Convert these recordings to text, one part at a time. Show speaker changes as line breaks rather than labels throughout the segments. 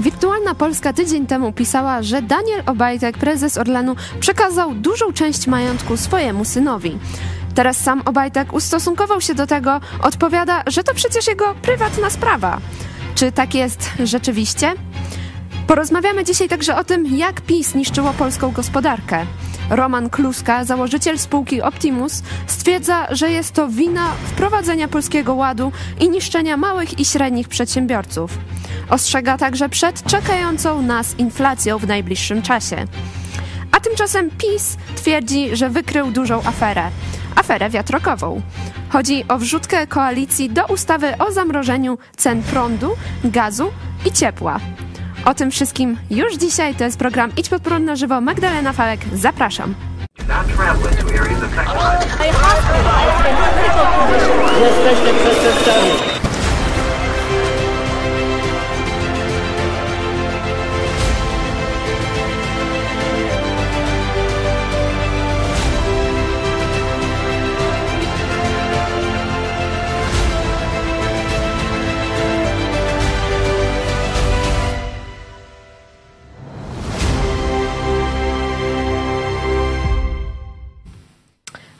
Wirtualna Polska tydzień temu pisała, że Daniel Obajtek, prezes Orlenu, przekazał dużą część majątku swojemu synowi. Teraz sam Obajtek ustosunkował się do tego, odpowiada, że to przecież jego prywatna sprawa. Czy tak jest rzeczywiście? Porozmawiamy dzisiaj także o tym, jak PiS niszczyło polską gospodarkę. Roman Kluska, założyciel spółki Optimus, stwierdza, że jest to wina wprowadzenia polskiego ładu i niszczenia małych i średnich przedsiębiorców. Ostrzega także przed czekającą nas inflacją w najbliższym czasie. A tymczasem PiS twierdzi, że wykrył dużą aferę aferę wiatrokową. Chodzi o wrzutkę koalicji do ustawy o zamrożeniu cen prądu, gazu i ciepła. O tym wszystkim już dzisiaj. To jest program Idź pod prąd na żywo. Magdalena Falek, zapraszam.
Jesteśmy przestępcami.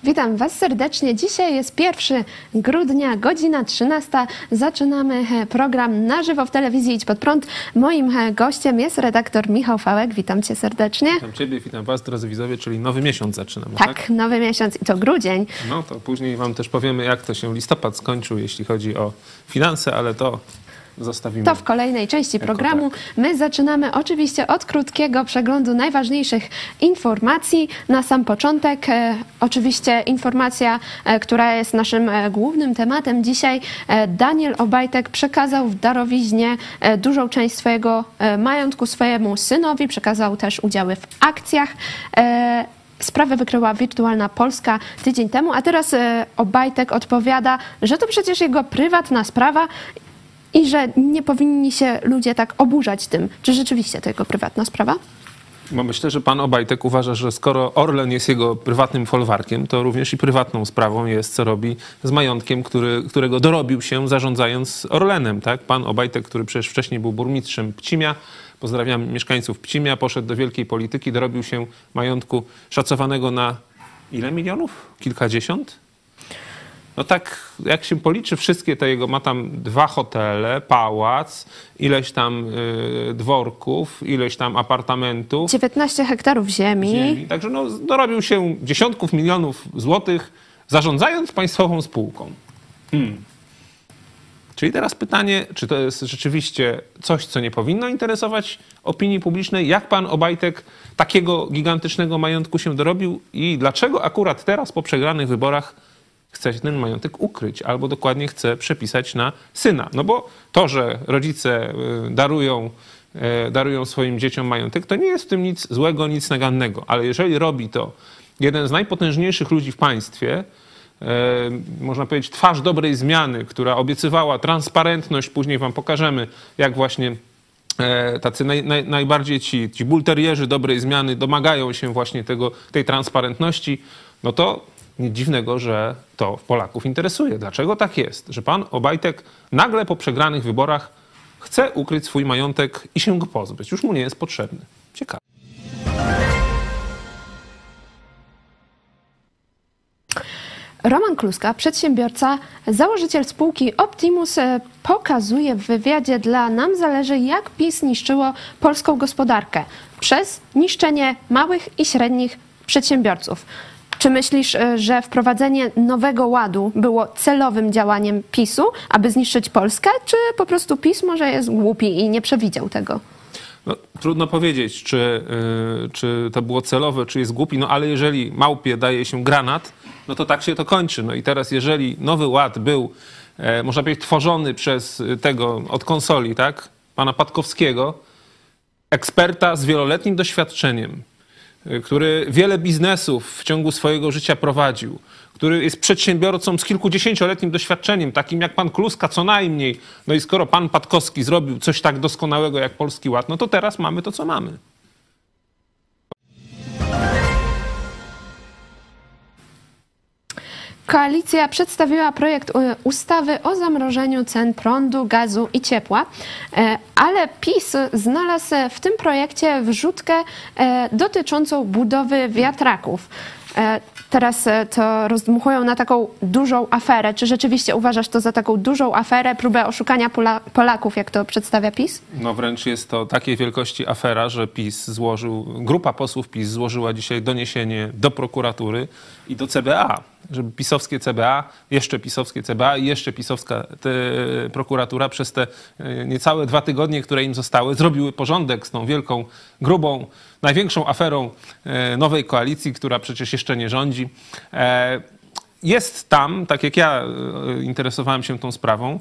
Witam Was serdecznie. Dzisiaj jest 1 grudnia, godzina 13. Zaczynamy program na żywo w telewizji Idź Pod Prąd. Moim gościem jest redaktor Michał Fałek. Witam Cię serdecznie.
Witam Ciebie, witam Was, drodzy widzowie, czyli nowy miesiąc zaczynamy,
tak? Tak, nowy miesiąc i to grudzień.
No to później Wam też powiemy, jak to się listopad skończył, jeśli chodzi o finanse, ale to zostawimy.
To w kolejnej części programu. Tak. My zaczynamy oczywiście od krótkiego przeglądu najważniejszych informacji. Na sam początek e, oczywiście informacja, e, która jest naszym e, głównym tematem dzisiaj. Daniel Obajtek przekazał w darowiźnie dużą część swojego majątku swojemu synowi, przekazał też udziały w akcjach. Sprawę wykryła Wirtualna Polska tydzień temu, a teraz Obajtek odpowiada, że to przecież jego prywatna sprawa i że nie powinni się ludzie tak oburzać tym. Czy rzeczywiście to jego prywatna sprawa?
Bo myślę, że pan Obajtek uważa, że skoro Orlen jest jego prywatnym folwarkiem, to również i prywatną sprawą jest, co robi z majątkiem, który, którego dorobił się zarządzając Orlenem. Tak? Pan Obajtek, który przecież wcześniej był burmistrzem Pcimia, pozdrawiam mieszkańców Pcimia, poszedł do wielkiej polityki, dorobił się majątku szacowanego na ile milionów? Kilkadziesiąt? No tak jak się policzy wszystkie te jego, ma tam dwa hotele, pałac, ileś tam y, dworków, ileś tam apartamentów.
19 hektarów ziemi. ziemi.
Także no, dorobił się dziesiątków milionów złotych, zarządzając państwową spółką. Hmm. Czyli teraz pytanie, czy to jest rzeczywiście coś, co nie powinno interesować opinii publicznej? Jak pan Obajtek takiego gigantycznego majątku się dorobił i dlaczego akurat teraz po przegranych wyborach chce ten majątek ukryć, albo dokładnie chce przepisać na syna. No bo to, że rodzice y, darują, y, darują swoim dzieciom majątek, to nie jest w tym nic złego, nic nagannego. Ale jeżeli robi to jeden z najpotężniejszych ludzi w państwie, y, można powiedzieć, twarz dobrej zmiany, która obiecywała transparentność, później wam pokażemy, jak właśnie tacy naj, naj, najbardziej ci, ci bulterierzy dobrej zmiany domagają się właśnie tego, tej transparentności, no to nic dziwnego, że to Polaków interesuje. Dlaczego tak jest, że pan Obajtek nagle po przegranych wyborach chce ukryć swój majątek i się go pozbyć? Już mu nie jest potrzebny. Ciekawe.
Roman Kluska, przedsiębiorca, założyciel spółki Optimus, e, pokazuje w wywiadzie dla Nam Zależy, jak PiS niszczyło polską gospodarkę przez niszczenie małych i średnich przedsiębiorców. Czy myślisz, e, że wprowadzenie nowego ładu było celowym działaniem PiSu, aby zniszczyć Polskę, czy po prostu PiS może jest głupi i nie przewidział tego?
No, trudno powiedzieć, czy, yy, czy to było celowe, czy jest głupi, no ale jeżeli małpie daje się granat, no to tak się to kończy. No i teraz jeżeli nowy ład był, e, można powiedzieć, tworzony przez tego od konsoli, tak, pana Patkowskiego, eksperta z wieloletnim doświadczeniem, który wiele biznesów w ciągu swojego życia prowadził, który jest przedsiębiorcą z kilkudziesięcioletnim doświadczeniem, takim jak pan Kluska co najmniej. No i skoro pan Patkowski zrobił coś tak doskonałego jak Polski Ład, no to teraz mamy to, co mamy.
Koalicja przedstawiła projekt e, ustawy o zamrożeniu cen prądu, gazu i ciepła, e, ale PiS znalazł w tym projekcie wrzutkę e, dotyczącą budowy wiatraków. Teraz to rozdmuchują na taką dużą aferę. Czy rzeczywiście uważasz to za taką dużą aferę, próbę oszukania Polaków, jak to przedstawia PiS?
No wręcz jest to takiej wielkości afera, że PiS złożył, grupa posłów PiS złożyła dzisiaj doniesienie do prokuratury i do CBA żeby pisowskie CBA, jeszcze pisowskie CBA i jeszcze pisowska prokuratura przez te e, niecałe dwa tygodnie, które im zostały, zrobiły porządek z tą wielką, grubą, największą aferą e, nowej koalicji, która przecież jeszcze nie rządzi. E, jest tam, tak jak ja interesowałem się tą sprawą,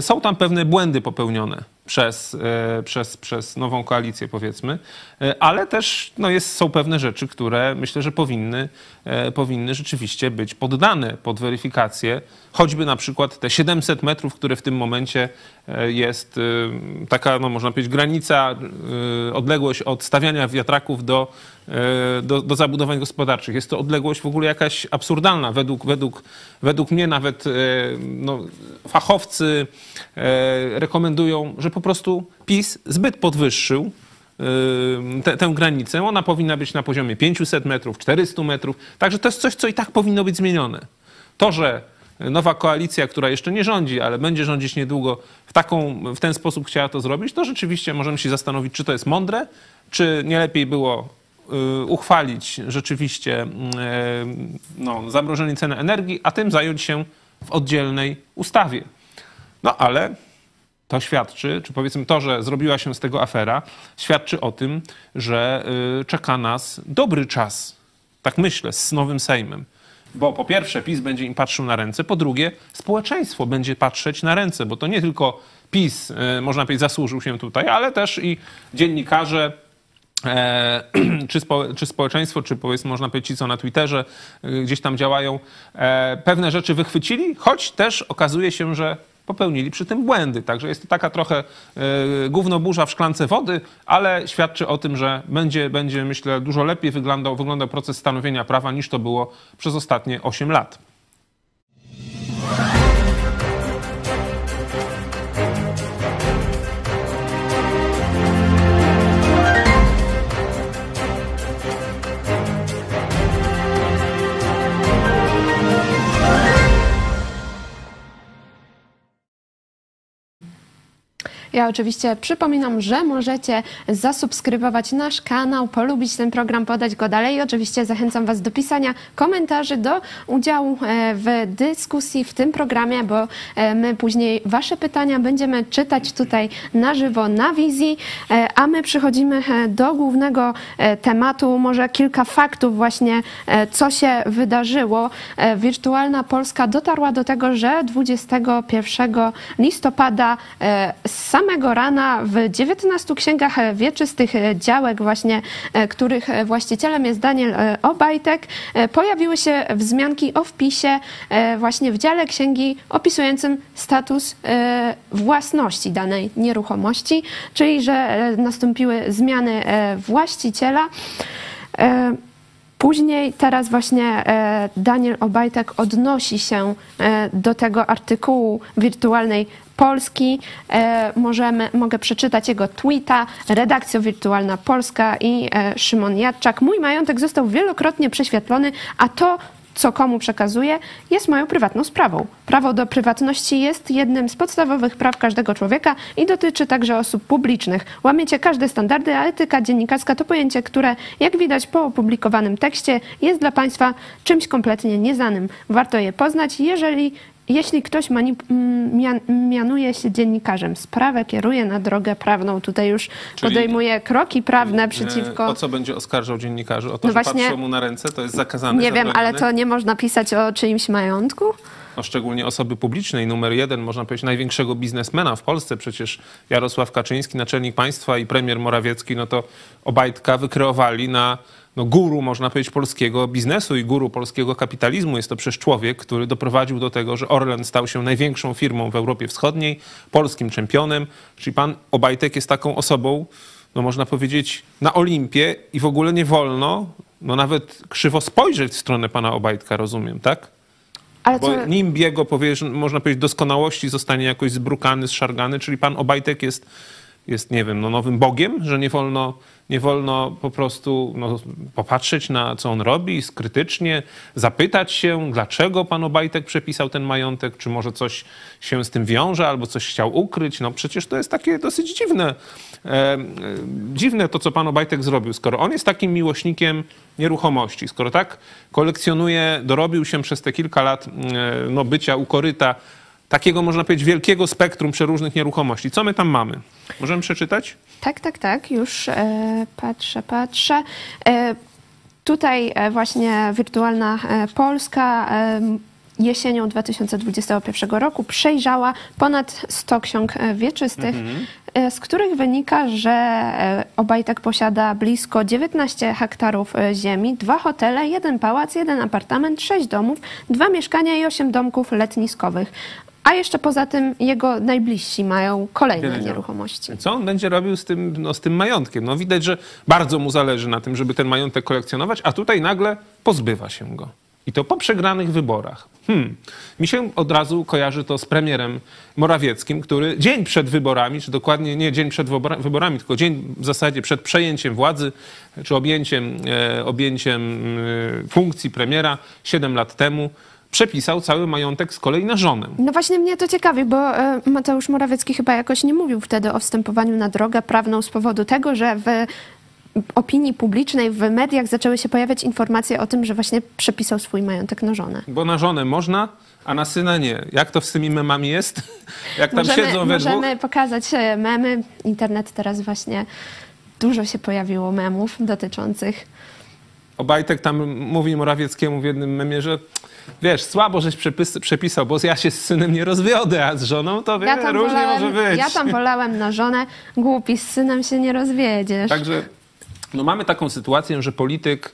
są tam pewne błędy popełnione przez, e, przez, przez nową koalicję, powiedzmy, e, ale też no jest, są pewne rzeczy, które myślę, że powinny, e, powinny rzeczywiście być poddane pod weryfikację, choćby na przykład te 700 metrów, które w tym momencie jest taka, no można powiedzieć, granica, odległość od stawiania wiatraków do, do, do zabudowań gospodarczych. Jest to odległość w ogóle jakaś absurdalna. Według, według, według mnie nawet no, fachowcy rekomendują, że po prostu PiS zbyt podwyższył te, tę granicę. Ona powinna być na poziomie 500 metrów, 400 metrów. Także to jest coś, co i tak powinno być zmienione. To, że nowa koalicja, która jeszcze nie rządzi, ale będzie rządzić niedługo, w, taką, w ten sposób chciała to zrobić, to rzeczywiście możemy się zastanowić, czy to jest mądre, czy nie lepiej było uchwalić rzeczywiście yy, no, zamrożenie ceny energii, a tym zająć się w oddzielnej ustawie. No ale to świadczy, czy powiedzmy to, że zrobiła się z tego afera, świadczy o tym, że y, czeka nas dobry czas, tak myślę, z nowym Sejmem. Bo po pierwsze PiS będzie im patrzył na ręce, po drugie społeczeństwo będzie patrzeć na ręce, bo to nie tylko PiS, y, można powiedzieć, zasłużył się tutaj, ale też i dziennikarze, e, czy, spo, czy, społeczeństwo, czy powiedzmy, można powiedzieć, ci, co na Twitterze y, gdzieś tam działają, e, pewne rzeczy wychwycili, choć też okazuje się, że popełnili przy tym błędy. Także jest to taka trochę y, gównoburza w szklance wody, ale świadczy o tym, że będzie, będzie myślę, dużo lepiej wyglądał, wyglądał proces stanowienia prawa niż to było przez ostatnie 8 lat.
Ja oczywiście przypominam, że możecie zasubskrybować nasz kanał, polubić ten program, podać go dalej. Oczywiście zachęcam Was do pisania komentarzy, do udziału e, w dyskusji w tym programie, bo e, my później Wasze pytania będziemy czytać tutaj na żywo na wizji, e, a my przechodzimy do głównego tematu, może kilka faktów właśnie, co się wydarzyło. Wirtualna Polska dotarła do tego, że 21 listopada sam samego rana w 19 księgach wieczystych działek właśnie, e, których właścicielem jest Daniel e, Obajtek, e, pojawiły się wzmianki o wpisie właśnie w dziale księgi opisującym status własności danej nieruchomości, czyli że nastąpiły zmiany właściciela. Później teraz właśnie Daniel Obajtek odnosi się do tego artykułu wirtualnej Polski. E, możemy, mogę przeczytać jego tweeta. Redakcja Wirtualna Polska i e, Szymon Jadczak. Mój majątek został wielokrotnie prześwietlony, a to, co komu przekazuję, jest moją prywatną sprawą. Prawo do prywatności jest jednym z podstawowych praw każdego człowieka i dotyczy także osób publicznych. Łamiecie każde standardy, a etyka dziennikarska to pojęcie, które, jak widać po opublikowanym tekście, jest dla Państwa czymś kompletnie nieznanym. Warto je poznać, jeżeli jeśli ktoś mianuje się dziennikarzem, sprawę kieruje na drogę prawną, tutaj już Czyli podejmuje kroki prawne przeciwko...
O co będzie oskarżał dziennikarzy? O to, no że właśnie, mu na ręce? To jest zakazane?
Nie wiem, ale to nie można pisać o czyimś majątku?
no szczególnie osoby publicznej, numer jeden, można powiedzieć, największego biznesmena w Polsce. Przecież Jarosław Kaczyński, naczelnik państwa i premier Morawiecki, no to Obajtka wykreowali na no, guru, można powiedzieć, polskiego biznesu i guru polskiego kapitalizmu. Jest to przecież człowiek, który doprowadził do tego, że Orlen stał się największą firmą w Europie Wschodniej, polskim czempionem. Czyli pan Obajtek jest taką osobą, no można powiedzieć, na Olimpie i w ogóle nie wolno, no nawet krzywo spojrzeć w stronę pana Obajtka, rozumiem, tak?
Ale
Bo
co-
nim biego, można powiedzieć, doskonałości zostanie jakoś zbrukany, zszargany, czyli pan Obajtek jest, jest nie wiem, no, nowym bogiem, że nie wolno, nie wolno po prostu no, popatrzeć na co on robi skrytycznie, zapytać się, dlaczego pan Obajtek przepisał ten majątek, czy może coś się z tym wiąże, albo coś chciał ukryć. No przecież to jest takie dosyć dziwne. E, e, dziwne to, co pan Obajtek zrobił, skoro on jest takim miłośnikiem nieruchomości, skoro tak kolekcjonuje, dorobił się przez te kilka lat e, no, bycia u koryta takiego, można powiedzieć, wielkiego spektrum przeróżnych nieruchomości. Co my tam mamy? Możemy przeczytać?
Tak, tak, tak, już e, patrzę, patrzę. E, tutaj e, właśnie Wirtualna e, Polska e, jesienią 2021 roku przejrzała ponad 100 ksiąg wieczystych, e, z których wynika, że Obajtek posiada blisko 19 hektarów ziemi, dwa hotele, jeden pałac, jeden apartament, sześć domów, dwa mieszkania i osiem domków letniskowych. A jeszcze poza tym jego najbliżsi mają kolejne
Wiele
nieruchomości.
Co on będzie robił z tym, no, z tym majątkiem? No widać, że bardzo mu zależy na tym, żeby ten majątek kolekcjonować, a tutaj nagle pozbywa się go. I to po przegranych wyborach. Hmm. Mi się od razu kojarzy to z premierem Morawieckim, który dzień przed wyborami, czy dokładnie nie dzień przed wybora- wyborami, tylko dzień w zasadzie przed przejęciem władzy, czy objęciem, e, objęciem e, funkcji premiera 7 lat temu, przepisał cały majątek z kolei na żonę.
No właśnie mnie to ciekawi, bo e, Mateusz Morawiecki chyba jakoś nie mówił wtedy o wstępowaniu na drogę prawną z powodu tego, że w opinii publicznej, w mediach zaczęły się pojawiać informacje o tym, że właśnie przepisał swój majątek na żonę.
Bo na żonę można, a na syna nie. Jak to z tymi memami jest? Jak tam
Możemy,
siedzą we dwóch?
możemy pokazać e, memy. Internet teraz właśnie dużo się pojawiło memów dotyczących.
Obajtek tam mówi Morawieckiemu w jednym memie, że wiesz, słabo żeś przepis, przepisał, bo ja się z synem nie rozwiodę, a z żoną to wie,
Ja tam,
różnie może
wolałem,
być.
ja tam wolałem na żonę, głupi, z synem się nie rozwiedziesz.
Także no mamy taką sytuację, że polityk,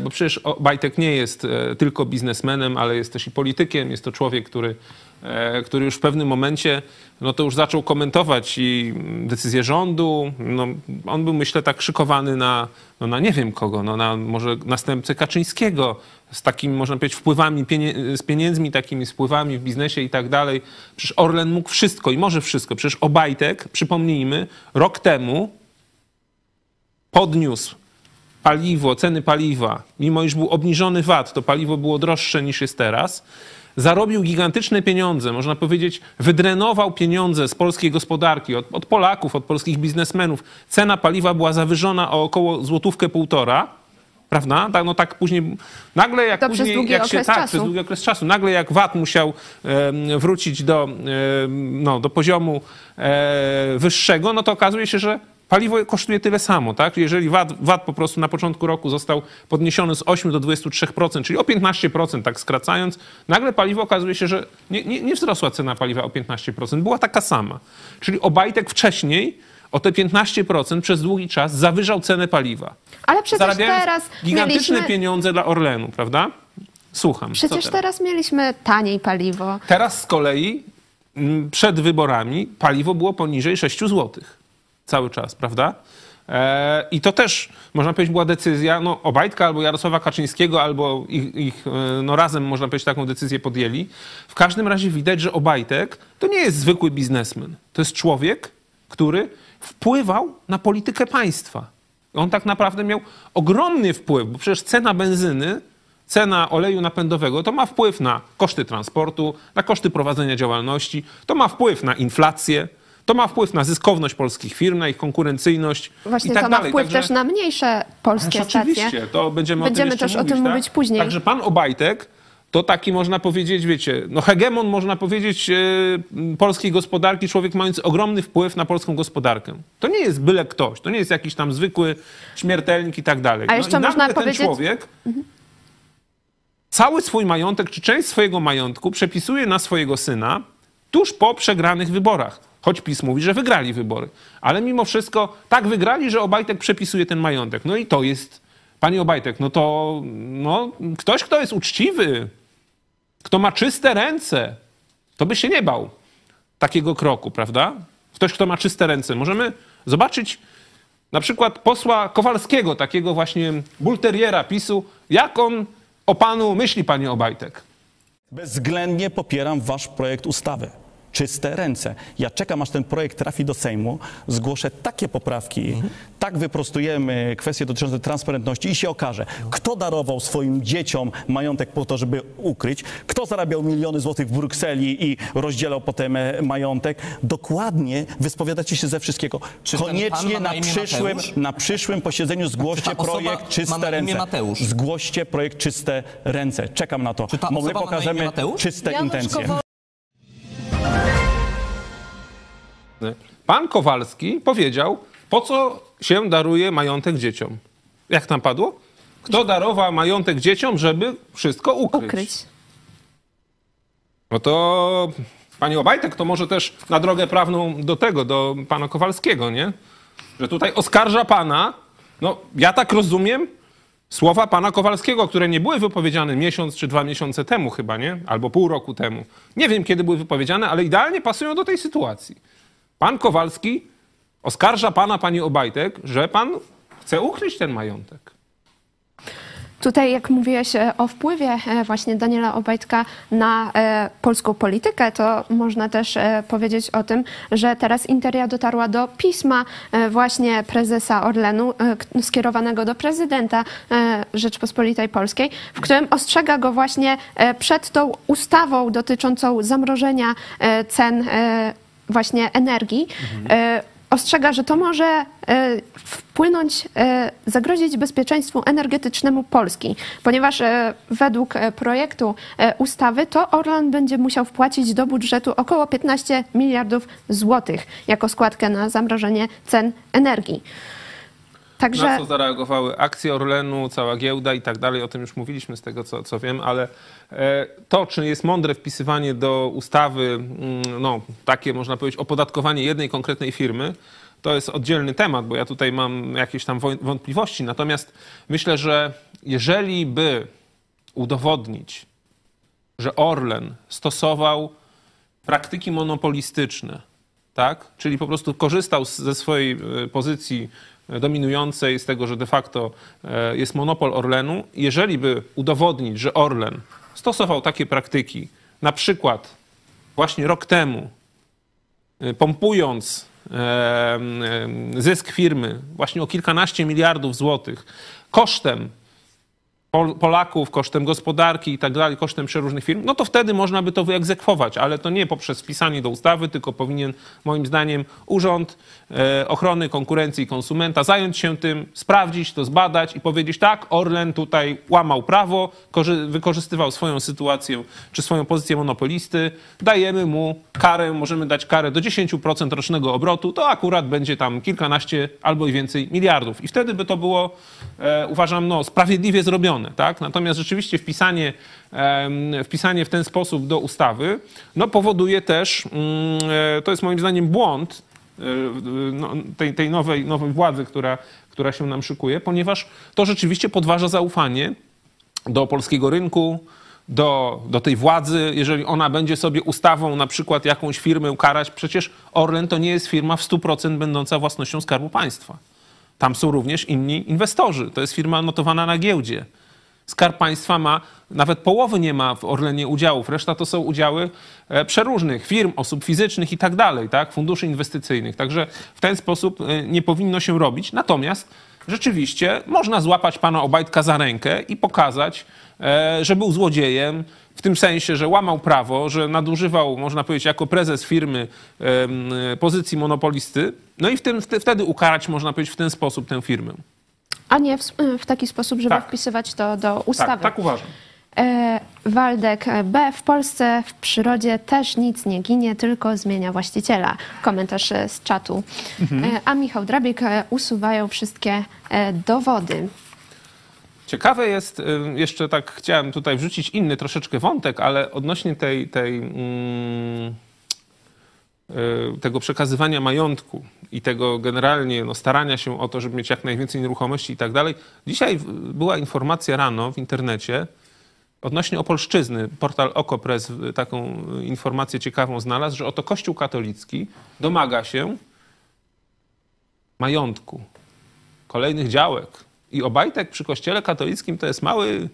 bo przecież Obajtek nie jest e, tylko biznesmenem, ale jest też i politykiem. Jest to człowiek, który, e, który już w pewnym momencie no to już zaczął komentować i decyzje rządu. No, on był, myślę, tak szykowany na, no, na nie wiem kogo, no, na może następcę Kaczyńskiego z takimi, można powiedzieć, wpływami, z pieniędzmi, takimi wpływami w biznesie i tak dalej. Przecież Orlen mógł wszystko i może wszystko. Przecież Obajtek, przypomnijmy, rok temu podniósł paliwo, ceny paliwa, mimo iż był obniżony VAT, to paliwo było droższe niż jest teraz, zarobił gigantyczne pieniądze, można powiedzieć, wydrenował pieniądze z polskiej gospodarki, od, od Polaków, od polskich biznesmenów. Cena paliwa była zawyżona o około złotówkę półtora, prawda? Tak, no tak później, nagle jak
To
później, jak się, tak,
czasu.
przez długi okres czasu, nagle jak VAT musiał em, wrócić do, em, no, do poziomu e, wyższego, no to okazuje się, że paliwo kosztuje tyle samo, tak? Jeżeli VAT, VAT po prostu na początku roku został podniesiony z 8 do 23%, czyli o 15%, tak skracając, nagle paliwo okazuje się, że nie, nie, nie wzrosła cena paliwa o 15%, była taka sama. Czyli Obajtek wcześniej o te 15% przez długi czas zawyżał cenę paliwa.
Ale przecież
Zarabiając
teraz
gigantyczne
mieliśmy,
pieniądze dla Orlenu, prawda? Słucham.
przecież teraz mieliśmy taniej paliwo.
Teraz z kolei przed wyborami paliwo było poniżej 6 zł. Cały czas, prawda? E, I to też, można powiedzieć, była decyzja no, Obajtka albo Jarosława Kaczyńskiego, albo ich, ich e, no, razem, można powiedzieć, taką decyzję podjęli. W każdym razie widać, że Obajtek to nie jest zwykły biznesmen. To jest człowiek, który wpływał na politykę państwa. On tak naprawdę miał ogromny wpływ, bo przecież cena benzyny cena oleju napędowego to ma wpływ na koszty transportu, na koszty prowadzenia działalności, to ma wpływ na inflację, to ma wpływ na zyskowność polskich firm, na ich konkurencyjność
Właśnie
i tak
to ma
dalej.
wpływ
Także-
też na mniejsze polskie
Ależ
stacje.
oczywiście, to będziemy,
Będziemy
o tym jeszcze
też o
mówić,
tym
tak?
mówić później.
Także pan Obajtek to taki, można powiedzieć, wiecie, no hegemon, można powiedzieć, e, polskiej gospodarki, człowiek mający ogromny wpływ na polską gospodarkę. To nie jest byle ktoś, to nie jest jakiś tam zwykły śmiertelnik i tak dalej.
A jeszcze
i nagle
można
ten
powiedzieć- Mhm.
człowiek cały swój majątek, czy część swojego majątku przepisuje na swojego syna tuż po przegranych wyborach. Choć PiS mówi, że wygrali wybory. Ale mimo wszystko tak wygrali, że Obajtek przepisuje ten majątek. No i to jest, panie Obajtek, no to no, ktoś, kto jest uczciwy, kto ma czyste ręce, to by się nie bał takiego kroku, prawda? Ktoś, kto ma czyste ręce. Możemy zobaczyć na przykład posła Kowalskiego, takiego właśnie bulteriera PiSu, jak on o panu myśli, panie Obajtek.
Bezwzględnie popieram wasz projekt ustawy. Czyste ręce. Ja czekam, aż ten projekt trafi do Sejmu, zgłoszę takie poprawki, tak wyprostujemy kwestie dotyczące transparentności i się okaże, kto darował swoim dzieciom majątek po to, żeby ukryć, kto zarabiał miliony złotych w Brukseli i rozdzielał potem e, majątek. Dokładnie wyspowiadacie się ze wszystkiego.
Czy
Koniecznie
na
na przyszłym,
Mateusz?
na przyszłym posiedzeniu zgłoście projekt Czyste Ręce.
Mateusz?
Zgłoście projekt Czyste Ręce. Czekam na to.
Czy ta
My
osoba ma na imię
pokażemy czyste
Janusz
intencje.
Kowal-
Pan Kowalski powiedział, po co się daruje majątek dzieciom. Jak tam padło? Kto darował majątek dzieciom, żeby wszystko ukryć?
Ukryć.
No to pani Obajtek to może też na drogę prawną do tego, do pana Kowalskiego, nie? Że tutaj oskarża pana, no ja tak rozumiem, słowa pana Kowalskiego, które nie były wypowiedziane miesiąc czy dwa miesiące temu chyba, nie? Albo pół roku temu. Nie wiem, kiedy były wypowiedziane, ale idealnie pasują do tej sytuacji. Pan Kowalski oskarża pana, pani Obajtek, że pan chce ukryć ten majątek.
Tutaj, jak mówiłeś e, o wpływie e, właśnie Daniela Obajtka na e, polską politykę, to można też powiedzieć o tym, że teraz Interia dotarła do pisma właśnie prezesa Orlenu skierowanego do prezydenta Rzeczpospolitej Polskiej, w którym ostrzega go właśnie przed tą ustawą dotyczącą zamrożenia cen właśnie energii. E, ostrzega, że to może e, wpłynąć, e, zagrozić bezpieczeństwu energetycznemu Polski, ponieważ według projektu ustawy to Orlen będzie musiał wpłacić do budżetu około 15 miliardów złotych jako składkę na zamrożenie cen energii. Także
Na co zareagowały akcje Orlenu, cała giełda i tak dalej. O tym już mówiliśmy z tego, co, co wiem, ale e, to, czy jest mądre wpisywanie do ustawy, mm, no, takie można powiedzieć, opodatkowanie jednej konkretnej firmy, to jest oddzielny temat, bo ja tutaj mam jakieś tam wątpliwości. Natomiast myślę, że jeżeli by udowodnić, że Orlen stosował praktyki monopolistyczne, tak? Czyli po prostu korzystał ze swojej e, pozycji dominującej, z tego, że de facto e, jest monopol Orlenu. Jeżeli by udowodnić, że Orlen stosował takie praktyki, na przykład właśnie rok temu, e, pompując e, zysk firmy właśnie o kilkanaście miliardów złotych kosztem Pol- Polaków, kosztem gospodarki i tak dalej, kosztem przeróżnych firm, no to wtedy można by to wyegzekwować, ale to nie poprzez wpisanie do ustawy, tylko powinien moim zdaniem Urząd Ochrony Konkurencji Konsumenta zająć się tym, sprawdzić to, zbadać i powiedzieć tak, Orlen tutaj łamał prawo, korzy- wykorzystywał swoją sytuację czy swoją pozycję monopolisty, dajemy mu karę, możemy dać karę do 10% rocznego obrotu, to akurat będzie tam kilkanaście albo i więcej miliardów. I wtedy by to było, e, uważam, no, sprawiedliwie zrobione. Tak? Natomiast rzeczywiście wpisanie, wpisanie w ten sposób do ustawy no, powoduje też, mm, e, to jest moim zdaniem błąd e, no, tej, tej nowej, nowej władzy, która, która się nam szykuje, ponieważ to rzeczywiście podważa zaufanie do polskiego rynku, do, do tej władzy, jeżeli ona będzie sobie ustawą na przykład jakąś firmę karać. Przecież Orlen to nie jest firma w 100% będąca własnością Skarbu Państwa. Tam są również inni inwestorzy. To jest firma notowana na giełdzie. Skarb Państwa ma, nawet połowy nie ma w Orlenie udziałów. Reszta to są udziały e, przeróżnych firm, osób fizycznych i tak dalej, tak? funduszy inwestycyjnych. Także w ten sposób e, nie powinno się robić. Natomiast rzeczywiście można złapać pana Obajtka za rękę i pokazać, e, że był złodziejem, w tym sensie, że łamał prawo, że nadużywał, można powiedzieć, jako prezes firmy pozycji monopolisty. No i w tym, wte- wtedy ukarać, można powiedzieć, w ten sposób tę firmę.
A nie w, w taki sposób, żeby
Tak.
wpisywać to do ustawy.
Tak, tak uważam.
E, Waldek B. W Polsce w przyrodzie też nic nie ginie, tylko zmienia właściciela. Komentarz e, z czatu. E, A Michał Drabik e, usuwają wszystkie dowody.
Ciekawe jest, y, jeszcze tak chciałem tutaj wrzucić inny troszeczkę wątek, ale odnośnie tej, tej, mm, y, tego przekazywania majątku i tego generalnie no, starania się o to, żeby mieć jak najwięcej nieruchomości i tak dalej. Dzisiaj była informacja rano w internecie odnośnie Opolszczyzny. Portal Okopres y, taką y, informację ciekawą znalazł, że oto Kościół katolicki domaga się majątku, kolejnych działek, I Obajtek przy kościele katolickim to jest mały,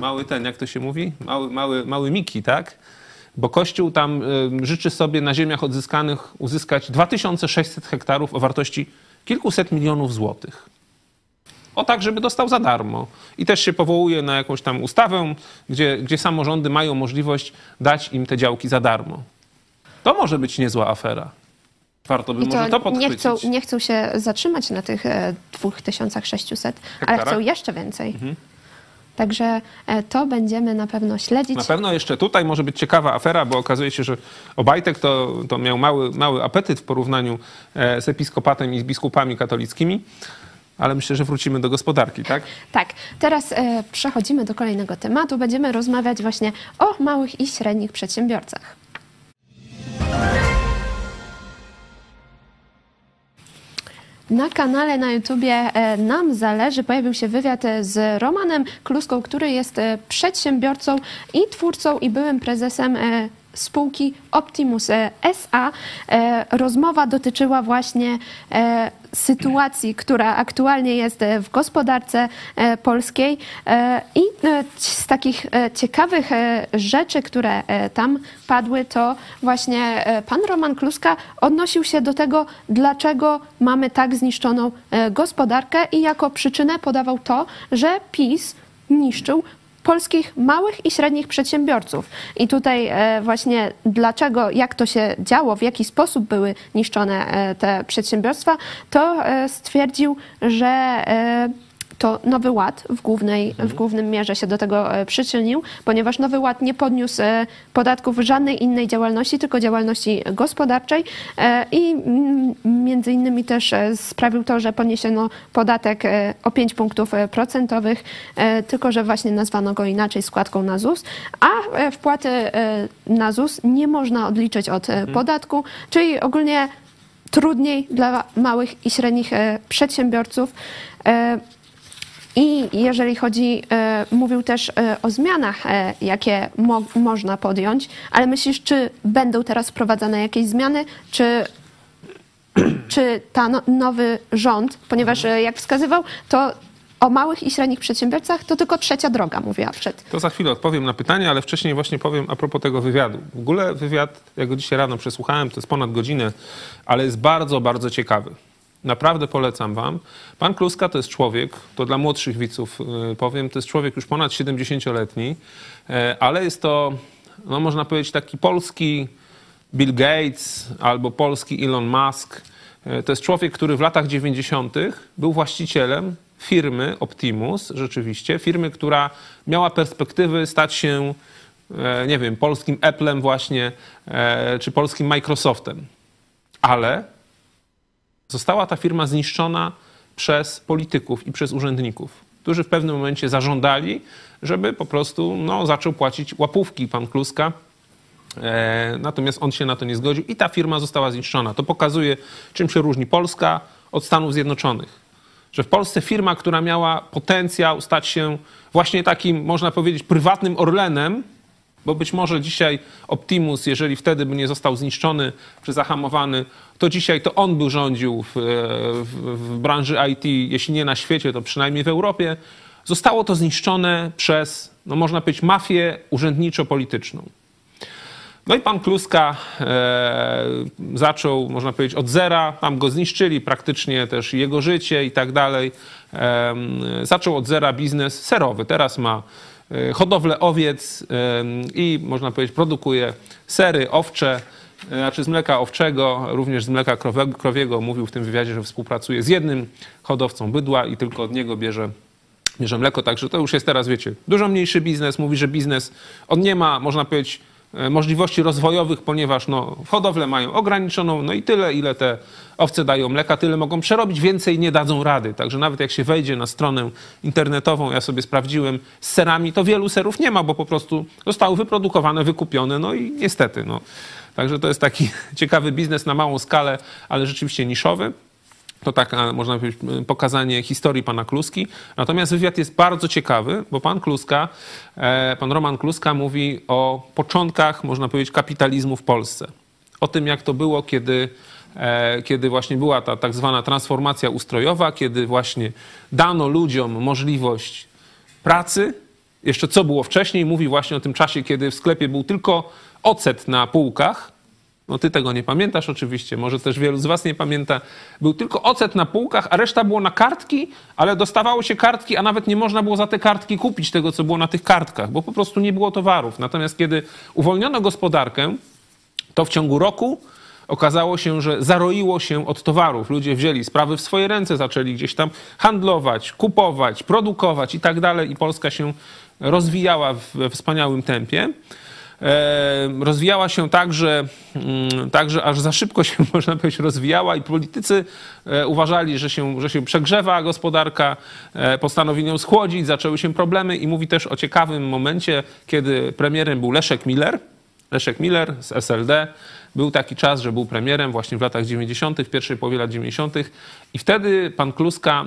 mały ten, jak to się mówi? Mały, mały, mały Miki, tak? Bo Kościół tam y, życzy sobie na ziemiach odzyskanych uzyskać 2600 hektarów o wartości kilkuset milionów złotych. O tak, żeby dostał za darmo. I też się powołuje na jakąś tam ustawę, gdzie, gdzie samorządy mają możliwość dać im te działki za darmo. To może być niezła afera. Warto by
I
może to podchwycić.
nie chcą, nie chcą się zatrzymać na tych e, 2600, ale chcą jeszcze więcej.
Mhm.
Także e, to będziemy na pewno śledzić.
Na pewno jeszcze tutaj może być ciekawa afera, bo okazuje się, że Obajtek to, to miał mały, mały apetyt w porównaniu e, z episkopatem i z biskupami katolickimi, ale myślę, że wrócimy do gospodarki, tak?
Tak, teraz e, przechodzimy do kolejnego tematu. Będziemy rozmawiać właśnie o małych i średnich przedsiębiorcach. Na kanale na YouTubie e, Nam Zależy pojawił się wywiad e, z Romanem Kluską, który jest e, przedsiębiorcą i twórcą i byłym prezesem spółki Optimus e, SA. E, Rozmowa dotyczyła właśnie e, sytuacji, która aktualnie jest w gospodarce polskiej i z takich ciekawych rzeczy, które tam padły, to właśnie pan Roman Kluska odnosił się do tego, dlaczego mamy tak zniszczoną gospodarkę i jako przyczynę podawał to, że PiS niszczył polskich małych i średnich przedsiębiorców. I tutaj e, właśnie dlaczego, jak to się działo, w jaki sposób były niszczone e, te przedsiębiorstwa, to e, stwierdził, że to Nowy Ład w, głównej, w głównym mierze się do tego e, przyczynił, ponieważ Nowy Ład nie podniósł e, podatków żadnej innej działalności, tylko działalności gospodarczej e, i między innymi też sprawił to, że podniesiono podatek o 5 punktów procentowych, tylko że właśnie nazwano go inaczej składką na ZUS, a wpłaty na ZUS nie można odliczyć od e, podatku, czyli ogólnie trudniej dla małych i średnich przedsiębiorców. I jeżeli chodzi, e, mówił też e, o zmianach, e, jakie mo można podjąć, ale myślisz, czy będą teraz wprowadzane jakieś zmiany, czy, czy ta no, nowy rząd, ponieważ jak wskazywał, to o małych i średnich przedsiębiorcach to tylko trzecia droga, mówiła przed.
To za chwilę odpowiem na pytanie, ale wcześniej właśnie powiem a propos tego wywiadu. W ogóle wywiad, jak go dzisiaj rano przesłuchałem, to jest ponad godzinę, ale jest bardzo, bardzo ciekawy. Naprawdę polecam wam. Pan Kluska to jest człowiek, to dla młodszych widzów y, powiem, to jest człowiek już ponad 70-letni, e, ale jest to, no można powiedzieć, taki polski Bill Gates albo polski Elon Musk. E, To jest człowiek, który w latach 90. był właścicielem firmy Optimus, rzeczywiście, firmy, która miała perspektywy stać się, e, nie wiem, polskim Apple'em właśnie, czy polskim Microsoftem. Ale została ta firma zniszczona przez polityków i przez urzędników, którzy w pewnym momencie zażądali, żeby po prostu no, zaczął płacić łapówki pan Kluska. E, natomiast on się na to nie zgodził i ta firma została zniszczona. To pokazuje, czym się różni Polska od Stanów Zjednoczonych. Że w Polsce firma, która miała potencjał stać się właśnie takim, można powiedzieć, prywatnym Orlenem, bo być może dzisiaj Optimus, jeżeli wtedy by nie został zniszczony czy zahamowany, to dzisiaj to on by rządził w, w, w branży IT, jeśli nie na świecie, to przynajmniej w Europie. Zostało to zniszczone przez, no można powiedzieć, mafię urzędniczo-polityczną. No i pan Kluska e, zaczął, można powiedzieć, od zera. Tam go zniszczyli praktycznie też jego życie i tak dalej. E, zaczął od zera biznes serowy. Teraz ma e, hodowlę owiec e, i można powiedzieć, produkuje sery owcze, e, znaczy z mleka owczego, również z mleka krowiego. Mówił w tym wywiadzie, że współpracuje z jednym hodowcą bydła i tylko od niego bierze bierze mleko, także to już jest teraz, wiecie, dużo mniejszy biznes. Mówi, że biznes, on nie ma, można powiedzieć, e, możliwości rozwojowych, ponieważ no, hodowlę mają ograniczoną, no i tyle, ile te owce dają mleka, tyle mogą przerobić, więcej nie dadzą rady. Także nawet jak się wejdzie na stronę internetową, ja sobie sprawdziłem, z serami, to wielu serów nie ma, bo po prostu zostały wyprodukowane, wykupione, no i niestety, no. Także to jest taki ciekawy biznes na małą skalę, ale rzeczywiście niszowy. To tak, można powiedzieć, pokazanie historii pana Kluski. Natomiast wywiad jest bardzo ciekawy, bo pan Kluska, e, pan Roman Kluska mówi o początkach, można powiedzieć, kapitalizmu w Polsce. O tym, jak to było, kiedy e, kiedy właśnie była ta tak zwana transformacja ustrojowa, kiedy właśnie dano ludziom możliwość pracy. Jeszcze co było wcześniej, mówi właśnie o tym czasie, kiedy w sklepie był tylko ocet na półkach. No ty tego nie pamiętasz oczywiście, może też wielu z was nie pamięta. Był tylko ocet na półkach, a reszta było na kartki, ale dostawało się kartki, a nawet nie można było za te kartki kupić tego, co było na tych kartkach, bo po prostu nie było towarów. Natomiast kiedy uwolniono gospodarkę, to w ciągu roku okazało się, że zaroiło się od towarów. Ludzie wzięli sprawy w swoje ręce, zaczęli gdzieś tam handlować, kupować, produkować i tak dalej. I Polska się rozwijała we wspaniałym tempie. E, rozwijała się tak mm, tak, że aż za szybko się, można powiedzieć, rozwijała i politycy e, uważali, że się, że się przegrzewa gospodarka, e, postanowili ją schłodzić, zaczęły się problemy i mówi też o ciekawym momencie, kiedy premierem był Leszek Miller, Leszek Miller z SLD. Był taki czas, że był premierem właśnie w latach 90., w pierwszej połowie lat 90. I wtedy pan Kluska,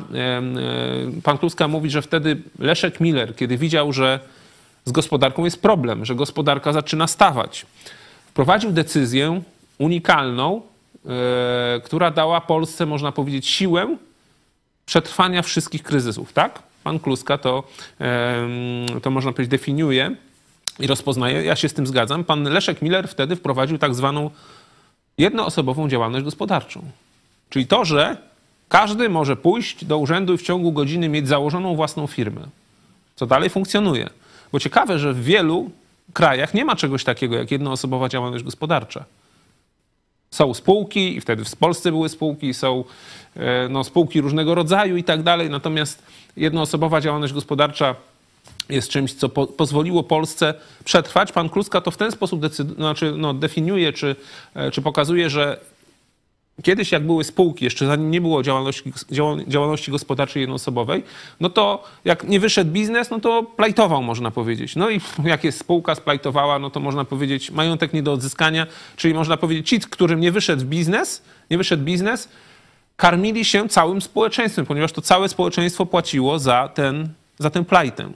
pan Kluska mówi, że wtedy Leszek Miller, kiedy widział, że z gospodarką jest problem, że gospodarka zaczyna stawać, wprowadził decyzję unikalną, e, która dała Polsce, można powiedzieć, siłę przetrwania wszystkich kryzysów, tak? Pan Kluska to, to można powiedzieć, definiuje i rozpoznaje. Ja się z tym zgadzam. Pan Leszek Miller wtedy wprowadził tak zwaną jednoosobową działalność gospodarczą. Czyli to, że każdy może pójść do urzędu i w ciągu godziny mieć założoną własną firmę, co dalej funkcjonuje. Bo ciekawe, że w wielu krajach nie ma czegoś takiego jak jednoosobowa działalność gospodarcza. Są spółki, i wtedy w Polsce były spółki, są e, no, spółki różnego rodzaju i tak dalej, natomiast jednoosobowa działalność gospodarcza jest czymś, co po, pozwoliło Polsce przetrwać. Pan Kluska to w ten sposób znaczy, no, definiuje, czy, e, czy pokazuje, że Kiedyś, jak były spółki, jeszcze zanim nie było działalności, działalności gospodarczej jednoosobowej, no to jak nie wyszedł biznes, no to plajtował, można powiedzieć. No i jak jest spółka splajtowała, no to można powiedzieć majątek nie do odzyskania, czyli można powiedzieć ci, którym nie wyszedł biznes, nie wyszedł biznes, karmili się całym społeczeństwem, ponieważ to całe społeczeństwo płaciło za, ten, za tę plajtę.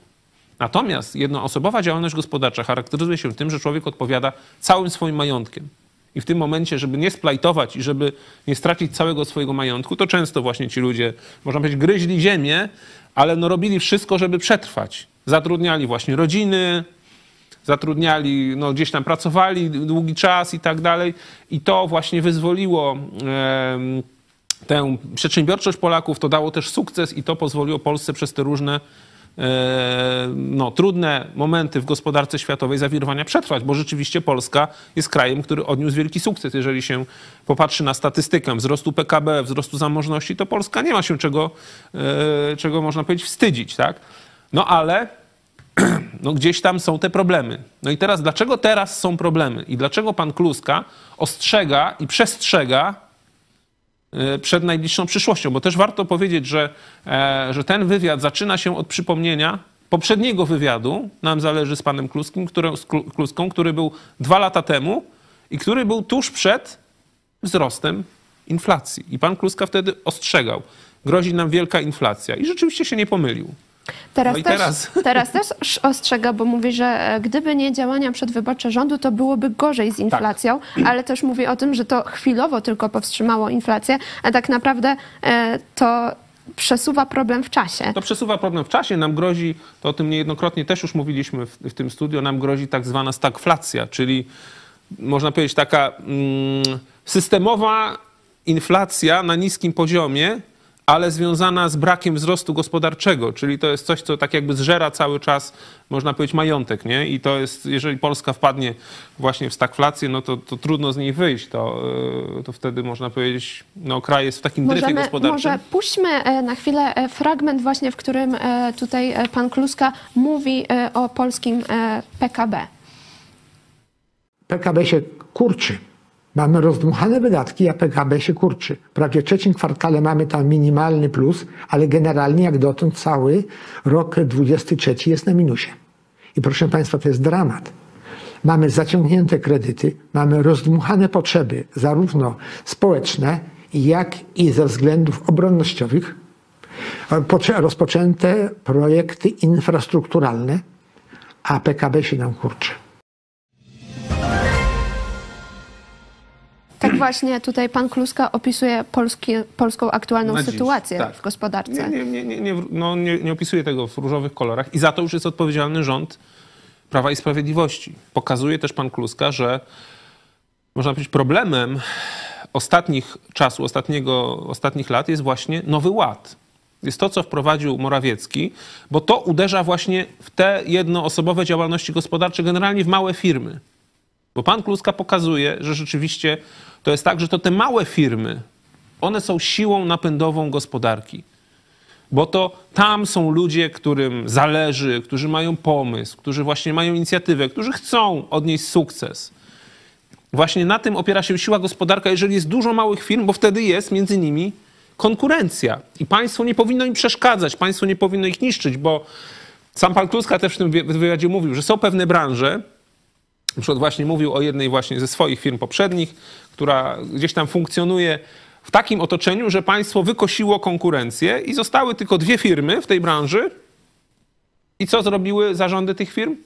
Natomiast jednoosobowa działalność gospodarcza charakteryzuje się tym, że człowiek odpowiada całym swoim majątkiem. I w tym momencie, żeby nie splajtować i żeby nie stracić całego swojego majątku, to często właśnie ci ludzie, można powiedzieć, gryźli ziemię, ale no robili wszystko, żeby przetrwać. Zatrudniali właśnie rodziny, zatrudniali, no gdzieś tam pracowali długi czas i tak dalej. I to właśnie wyzwoliło tę przedsiębiorczość Polaków, to dało też sukces i to pozwoliło Polsce przez te różne no, trudne momenty w gospodarce światowej zawirowania przetrwać, bo rzeczywiście Polska jest krajem, który odniósł wielki sukces. Jeżeli się popatrzy na statystykę wzrostu PKB, wzrostu zamożności, to Polska nie ma się czego, e, czego można powiedzieć, wstydzić. Tak? No ale no, gdzieś tam są te problemy. No i teraz, dlaczego teraz są problemy? I dlaczego pan Kluska ostrzega i przestrzega przed najbliższą przyszłością, bo też warto powiedzieć, że, e, że ten wywiad zaczyna się od przypomnienia poprzedniego wywiadu, nam zależy z panem Kluskim, który, Kluską, który był dwa lata temu i który był tuż przed wzrostem inflacji. I pan Kluska wtedy ostrzegał, grozi nam wielka inflacja. I rzeczywiście się nie pomylił.
Teraz, no też, teraz... teraz też ostrzega, bo mówi, że e, gdyby nie działania przedwyborcze rządu, to byłoby gorzej z inflacją, tak. ale też mówi o tym, że to chwilowo tylko powstrzymało inflację, a tak naprawdę e, to przesuwa problem w czasie.
To przesuwa problem w czasie. Nam grozi, to o tym niejednokrotnie też już mówiliśmy w, w tym studio, nam grozi tak zwana stagflacja, czyli można powiedzieć taka mm, systemowa inflacja na niskim poziomie, ale związana z brakiem wzrostu gospodarczego, czyli to jest coś, co tak jakby zżera cały czas, można powiedzieć, majątek, nie? I to jest, jeżeli Polska wpadnie właśnie w stagflację, no to, to trudno z niej wyjść, to, e, to wtedy można powiedzieć, no kraj jest w takim dryfie gospodarczym.
Może puśćmy e, na chwilę e, fragment właśnie, w którym tutaj pan Kluska mówi o polskim PKB.
PKB się kurczy Mamy rozdmuchane wydatki, a PKB się kurczy. Prawie w trzecim kwartale mamy tam minimalny plus, ale generalnie jak dotąd cały rok 23 jest na minusie. I proszę Państwa, to jest dramat. Mamy zaciągnięte kredyty, mamy rozdmuchane potrzeby, zarówno społeczne, jak i ze względów obronnościowych, rozpoczęte projekty infrastrukturalne, a PKB się nam kurczy.
Tak właśnie tutaj pan Kluska opisuje polski, polską aktualną
Na dziś,
sytuację
tak.
w gospodarce.
Nie, nie, nie, nie, nie, no, nie, nie opisuje tego w różowych kolorach i za to już jest odpowiedzialny rząd Prawa i Sprawiedliwości. Pokazuje też pan Kluska, że można powiedzieć problemem ostatnich czasu, ostatniego, ostatnich lat jest właśnie nowy ład. Jest to, co wprowadził Morawiecki, bo to uderza właśnie w te jednoosobowe działalności gospodarcze, generalnie w małe firmy. Bo pan Kluska pokazuje, że rzeczywiście to jest tak, że to te małe firmy, one są siłą napędową gospodarki. Bo to tam są ludzie, którym zależy, którzy mają pomysł, którzy właśnie mają inicjatywę, którzy chcą odnieść sukces. Właśnie na tym opiera się siła gospodarka, jeżeli jest dużo małych firm, bo wtedy jest między nimi konkurencja. I państwo nie powinno im przeszkadzać, państwo nie powinno ich niszczyć, bo sam pan Kluska też w tym wywiadzie mówił, że są pewne branże, na przykład właśnie mówił o jednej właśnie ze swoich firm poprzednich, która gdzieś tam funkcjonuje w takim otoczeniu, że państwo wykosiło konkurencję i zostały tylko dwie firmy w tej branży. I co zrobiły zarządy tych firm?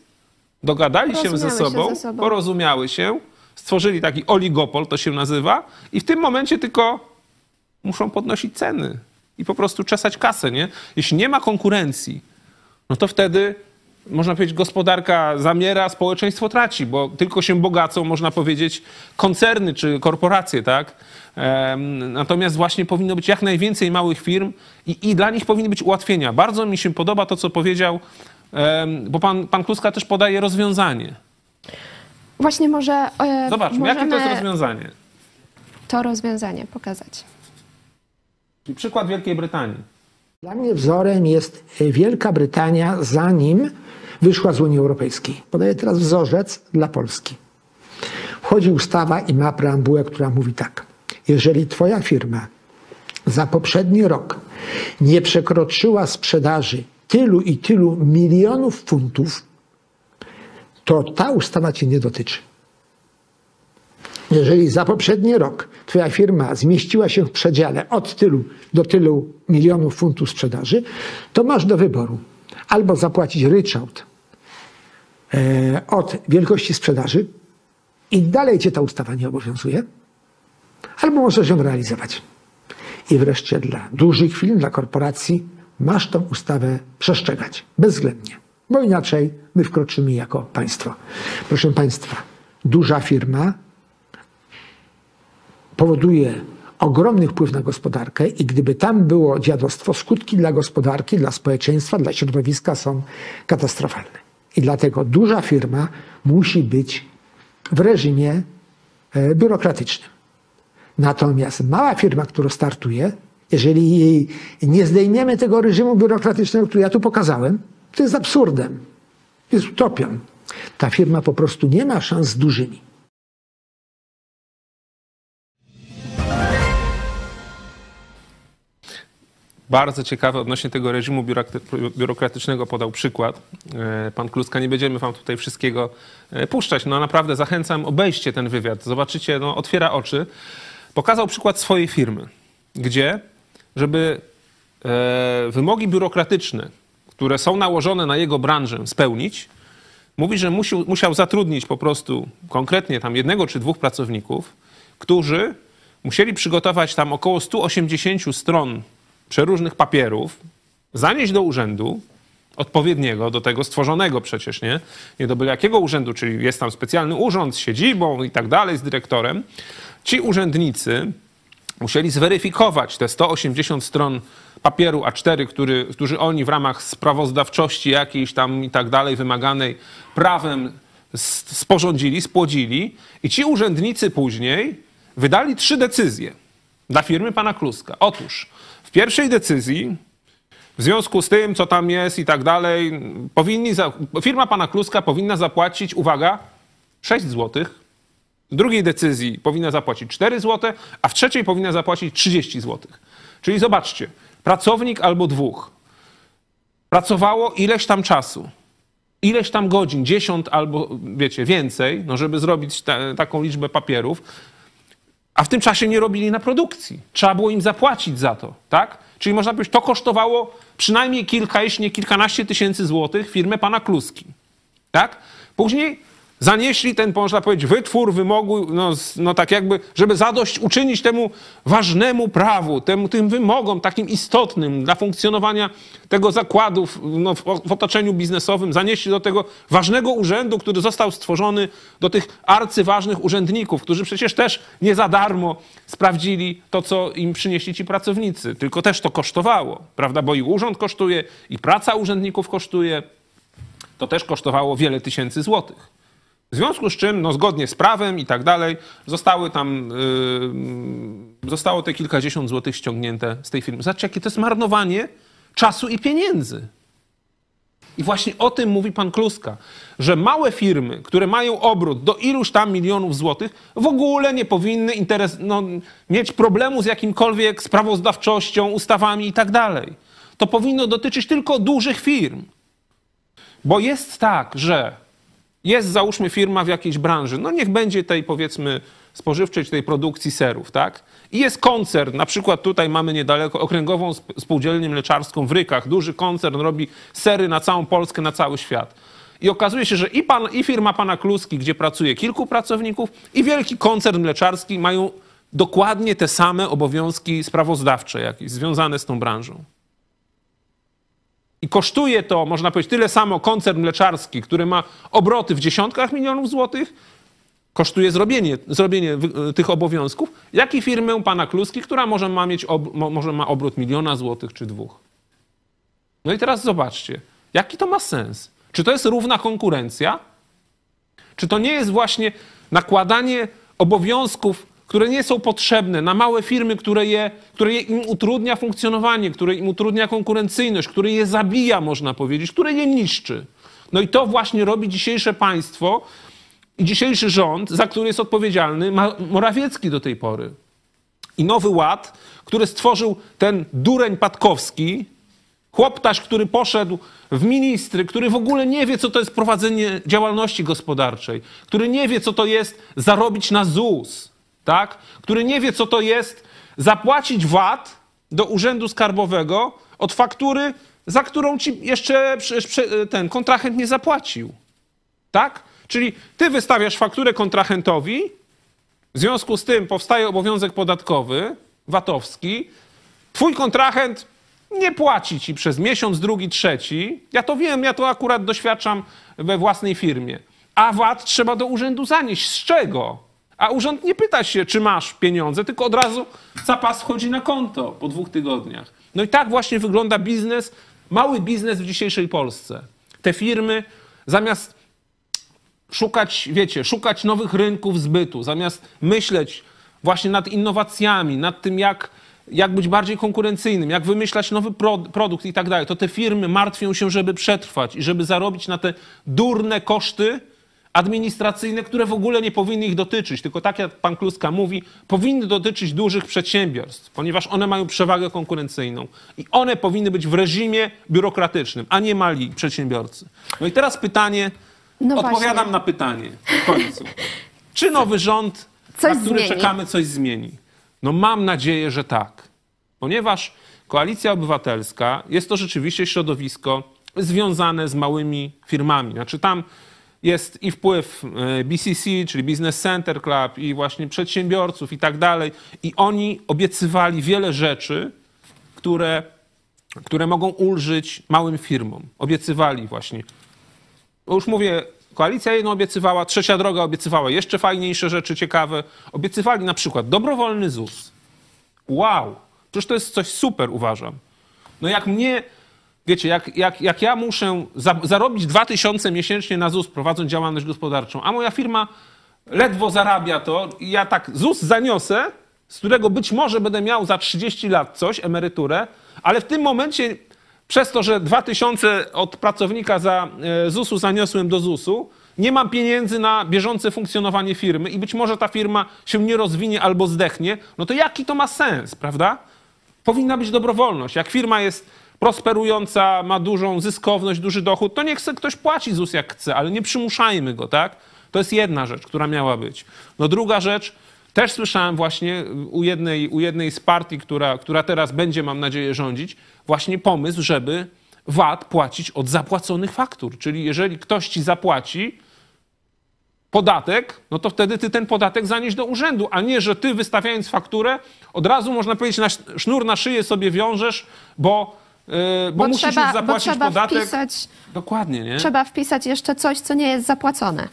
Dogadali się ze
Porozumiały się
sobą,
ze sobą.
porozumiały się, stworzyli taki oligopol, to się nazywa, i w tym momencie tylko muszą podnosić ceny i po prostu czesać kasę, nie? Jeśli nie ma konkurencji, no to wtedy można powiedzieć, gospodarka zamiera, społeczeństwo traci, bo tylko się bogacą, można powiedzieć, koncerny czy korporacje, tak? Natomiast właśnie powinno być jak najwięcej małych firm i, i dla nich powinny być ułatwienia. Bardzo mi się podoba to, co powiedział, bo pan, pan Kluska też podaje rozwiązanie.
Właśnie może e,
Zobaczmy,
możemy
jakie to jest rozwiązanie.
to rozwiązanie pokazać.
Czyli Przykład Wielkiej Brytanii.
Dla mnie wzorem jest Wielka Brytania, zanim wyszła z Unii Europejskiej. Podaję teraz wzorzec dla Polski. Wchodzi ustawa i ma preambułę, która mówi tak. Jeżeli Twoja firma za poprzedni rok nie przekroczyła sprzedaży tylu i tylu milionów funtów, to ta ustawa Cię nie dotyczy. Jeżeli za poprzedni rok Twoja firma zmieściła się w przedziale od tylu do tylu milionów funtów sprzedaży, to masz do wyboru albo zapłacić ryczałt od wielkości sprzedaży i dalej Cię ta ustawa nie obowiązuje, albo możesz ją realizować. I wreszcie dla dużych firm, dla korporacji masz tą ustawę przestrzegać bezwzględnie, bo inaczej my wkroczymy jako państwo. Proszę Państwa, duża firma powoduje ogromny wpływ na gospodarkę i gdyby tam było dziadostwo, skutki dla gospodarki, dla społeczeństwa, dla środowiska są katastrofalne. I dlatego duża firma musi być w reżimie e, biurokratycznym. Natomiast mała firma, która startuje, jeżeli jej nie zdejmiemy tego reżimu biurokratycznego, który ja tu pokazałem, to jest absurdem, jest utopią. Ta firma po prostu nie ma szans z dużymi.
Bardzo ciekawy odnośnie tego reżimu biurokraty- biurokratycznego podał przykład. E, Pan Kluska, nie będziemy wam tutaj wszystkiego e, puszczać. No naprawdę zachęcam, obejście ten wywiad. Zobaczycie, no otwiera oczy. Pokazał przykład swojej firmy, gdzie, żeby e, wymogi biurokratyczne, które są nałożone na jego branżę spełnić, mówi, że musiał, musiał zatrudnić po prostu konkretnie tam jednego czy dwóch pracowników, którzy musieli przygotować tam około 180 stron przeróżnych papierów, zanieść do urzędu odpowiedniego, do tego stworzonego przecież, nie? Nie do byle jakiego urzędu, czyli jest tam specjalny urząd z siedzibą i tak dalej, z dyrektorem. Ci urzędnicy musieli zweryfikować te 180 stron papieru A4, który, który oni w ramach sprawozdawczości jakiejś tam i tak dalej wymaganej prawem sporządzili, spłodzili i ci urzędnicy później wydali trzy decyzje dla firmy pana Kluska. Otóż w pierwszej decyzji w związku z tym, co tam jest i tak dalej, powinni za, firma pana Kluska powinna zapłacić, uwaga, 6 złotych w drugiej decyzji powinna zapłacić 4 zł, a w trzeciej powinna zapłacić 30 zł. Czyli zobaczcie, pracownik albo dwóch pracowało ileś tam czasu, ileś tam godzin, 10 albo wiecie, więcej, no żeby zrobić ta, taką liczbę papierów, a w tym czasie nie robili na produkcji. Trzeba było im zapłacić za to, tak? Czyli można powiedzieć, to kosztowało przynajmniej kilka, jeśli nie kilkanaście tysięcy złotych firmę pana Kluski, tak? Później zanieśli ten, można powiedzieć, wytwór wymogu, no, no tak jakby, żeby zadość uczynić temu ważnemu prawu, temu, tym wymogom takim istotnym dla funkcjonowania tego zakładu w, no, w otoczeniu biznesowym, zanieśli do tego ważnego urzędu, który został stworzony, do tych arcyważnych urzędników, którzy przecież też nie za darmo sprawdzili to, co im przynieśli ci pracownicy, tylko też to kosztowało, prawda, bo i urząd kosztuje, i praca urzędników kosztuje, to też kosztowało wiele tysięcy złotych. W związku z czym, no zgodnie z prawem i tak dalej, zostały tam, yy, zostało te kilkadziesiąt złotych ściągnięte z tej firmy. Zobaczcie, jakie to jest marnowanie czasu i pieniędzy. I właśnie o tym mówi pan Kluska, że małe firmy, które mają obrót do iluś tam milionów złotych, w ogóle nie powinny interes, no, mieć problemu z jakimkolwiek sprawozdawczością, ustawami i tak dalej. To powinno dotyczyć tylko dużych firm. Bo jest tak, że jest załóżmy firma w jakiejś branży, no niech będzie tej powiedzmy spożywczej czy tej produkcji serów, tak? I jest koncern, na przykład tutaj mamy niedaleko okręgową sp- spółdzielnię mleczarską w Rykach, duży koncern robi sery na całą Polskę, na cały świat. I okazuje się, że i, pan, i firma pana Kluski, gdzie pracuje kilku pracowników, i wielki koncern mleczarski mają dokładnie te same obowiązki sprawozdawcze jakieś związane z tą branżą. I kosztuje to, można powiedzieć, tyle samo koncern mleczarski, który ma obroty w dziesiątkach milionów złotych, kosztuje zrobienie, zrobienie wy- tych obowiązków, jak i firmę pana Kluski, która może ma mieć ob, mo, może ma obrót miliona złotych czy dwóch. No i teraz zobaczcie, jaki to ma sens? Czy to jest równa konkurencja? Czy to nie jest właśnie nakładanie obowiązków, które nie są potrzebne na małe firmy, które, je, które je, im utrudnia funkcjonowanie, które im utrudnia konkurencyjność, które je zabija, można powiedzieć, które je niszczy? No i to właśnie robi dzisiejsze państwo i dzisiejszy rząd, za który jest odpowiedzialny Morawiecki do tej pory. I nowy ład, który stworzył ten dureń Patkowski, chłoptaś, który poszedł w ministry, który w ogóle nie wie, co to jest prowadzenie działalności gospodarczej, który nie wie, co to jest zarobić na ZUS, tak? który nie wie, co to jest zapłacić VAT do Urzędu Skarbowego od faktury, za którą ci jeszcze ten kontrahent nie zapłacił. Tak? Czyli ty wystawiasz fakturę kontrahentowi, w związku z tym powstaje obowiązek podatkowy, VAT-owski. Twój kontrahent nie płaci ci przez miesiąc, drugi, trzeci. Ja to wiem, ja to akurat doświadczam we własnej firmie. A VAT trzeba do urzędu zanieść. Z czego? A urząd nie pyta się, czy masz pieniądze, tylko od razu zapas wchodzi na konto po dwóch tygodniach. No i tak właśnie wygląda biznes, mały biznes w dzisiejszej Polsce. Te firmy zamiast szukać, wiecie, szukać nowych rynków zbytu, zamiast myśleć właśnie nad innowacjami, nad tym, jak, jak być bardziej konkurencyjnym, jak wymyślać nowy pro, produkt i tak dalej, to te firmy martwią się, żeby przetrwać i żeby zarobić na te durne koszty administracyjne, które w ogóle nie powinny ich dotyczyć, tylko tak jak pan Kluska mówi, powinny dotyczyć dużych przedsiębiorstw, ponieważ one mają przewagę konkurencyjną i one powinny być w reżimie biurokratycznym, a nie mali przedsiębiorcy. No i teraz pytanie,
No
odpowiadam
właśnie.
na pytanie w końcu. Czy nowy rząd,
Coś
na który
zmieni?
czekamy, coś zmieni? No mam nadzieję, że tak. Ponieważ Koalicja Obywatelska jest to rzeczywiście środowisko związane z małymi firmami. Znaczy tam jest i wpływ e, BCC, czyli Business Center Club i właśnie przedsiębiorców i tak dalej. I oni obiecywali wiele rzeczy, które, które mogą ulżyć małym firmom. Obiecywali właśnie bo już mówię, koalicja jedno obiecywała, trzecia droga obiecywała jeszcze fajniejsze rzeczy, ciekawe. Obiecywali na przykład dobrowolny ZUS. Wow, przecież to jest coś super, uważam. No jak mnie, wiecie, jak, jak, jak ja muszę za, zarobić 2000 miesięcznie na ZUS, prowadząc działalność gospodarczą, a moja firma ledwo zarabia to i ja tak ZUS zaniosę, z którego być może będę miał za 30 lat coś, emeryturę, ale w tym momencie przez to, że 2000 od pracownika za e, ZUS-u zaniosłem do ZUS-u, nie mam pieniędzy na bieżące funkcjonowanie firmy i być może ta firma się nie rozwinie albo zdechnie, no to jaki to ma sens, prawda? Powinna być dobrowolność. Jak firma jest prosperująca, ma dużą zyskowność, duży dochód, to niech chce ktoś płaci ZUS jak chce, ale nie przymuszajmy go, tak? To jest jedna rzecz, która miała być. No druga rzecz, też słyszałem właśnie u jednej, u jednej z partii, która, która teraz będzie, mam nadzieję, rządzić, właśnie pomysł, żeby VAT płacić od zapłaconych faktur. Czyli jeżeli ktoś ci zapłaci, podatek, no to wtedy ty ten podatek zanieś do urzędu, a nie, że ty wystawiając fakturę, od razu można powiedzieć, na sznur na szyję sobie wiążesz, bo, bo,
Bo
musisz
trzeba,
już zapłacić
trzeba
podatek.
wpisać,
Dokładnie, nie?
trzeba wpisać jeszcze coś, co nie jest zapłacone.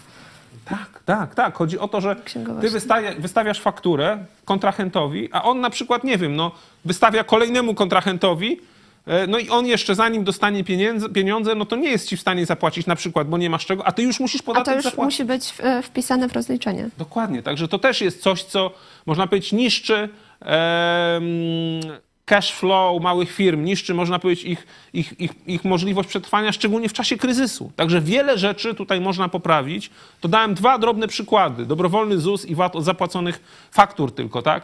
Tak, tak, tak. Chodzi o to, że ty wystawia, wystawiasz fakturę kontrahentowi, a on na przykład, nie wiem, no, wystawia kolejnemu kontrahentowi, e, no i on jeszcze zanim dostanie pieniądze, pieniądze, no to nie jest ci w stanie zapłacić na przykład, bo nie masz czego, a ty już musisz
A
podatek
to już
zapłacić.
musi być e, wpisane w rozliczenie.
Dokładnie, także to też jest coś, co można powiedzieć niszczy em, cash flow małych firm, niszczy, można powiedzieć, ich, ich, ich, ich możliwość przetrwania, szczególnie w czasie kryzysu. Także wiele rzeczy tutaj można poprawić. To dałem dwa drobne przykłady. Dobrowolny ZUS i VAT od zapłaconych faktur tylko, tak?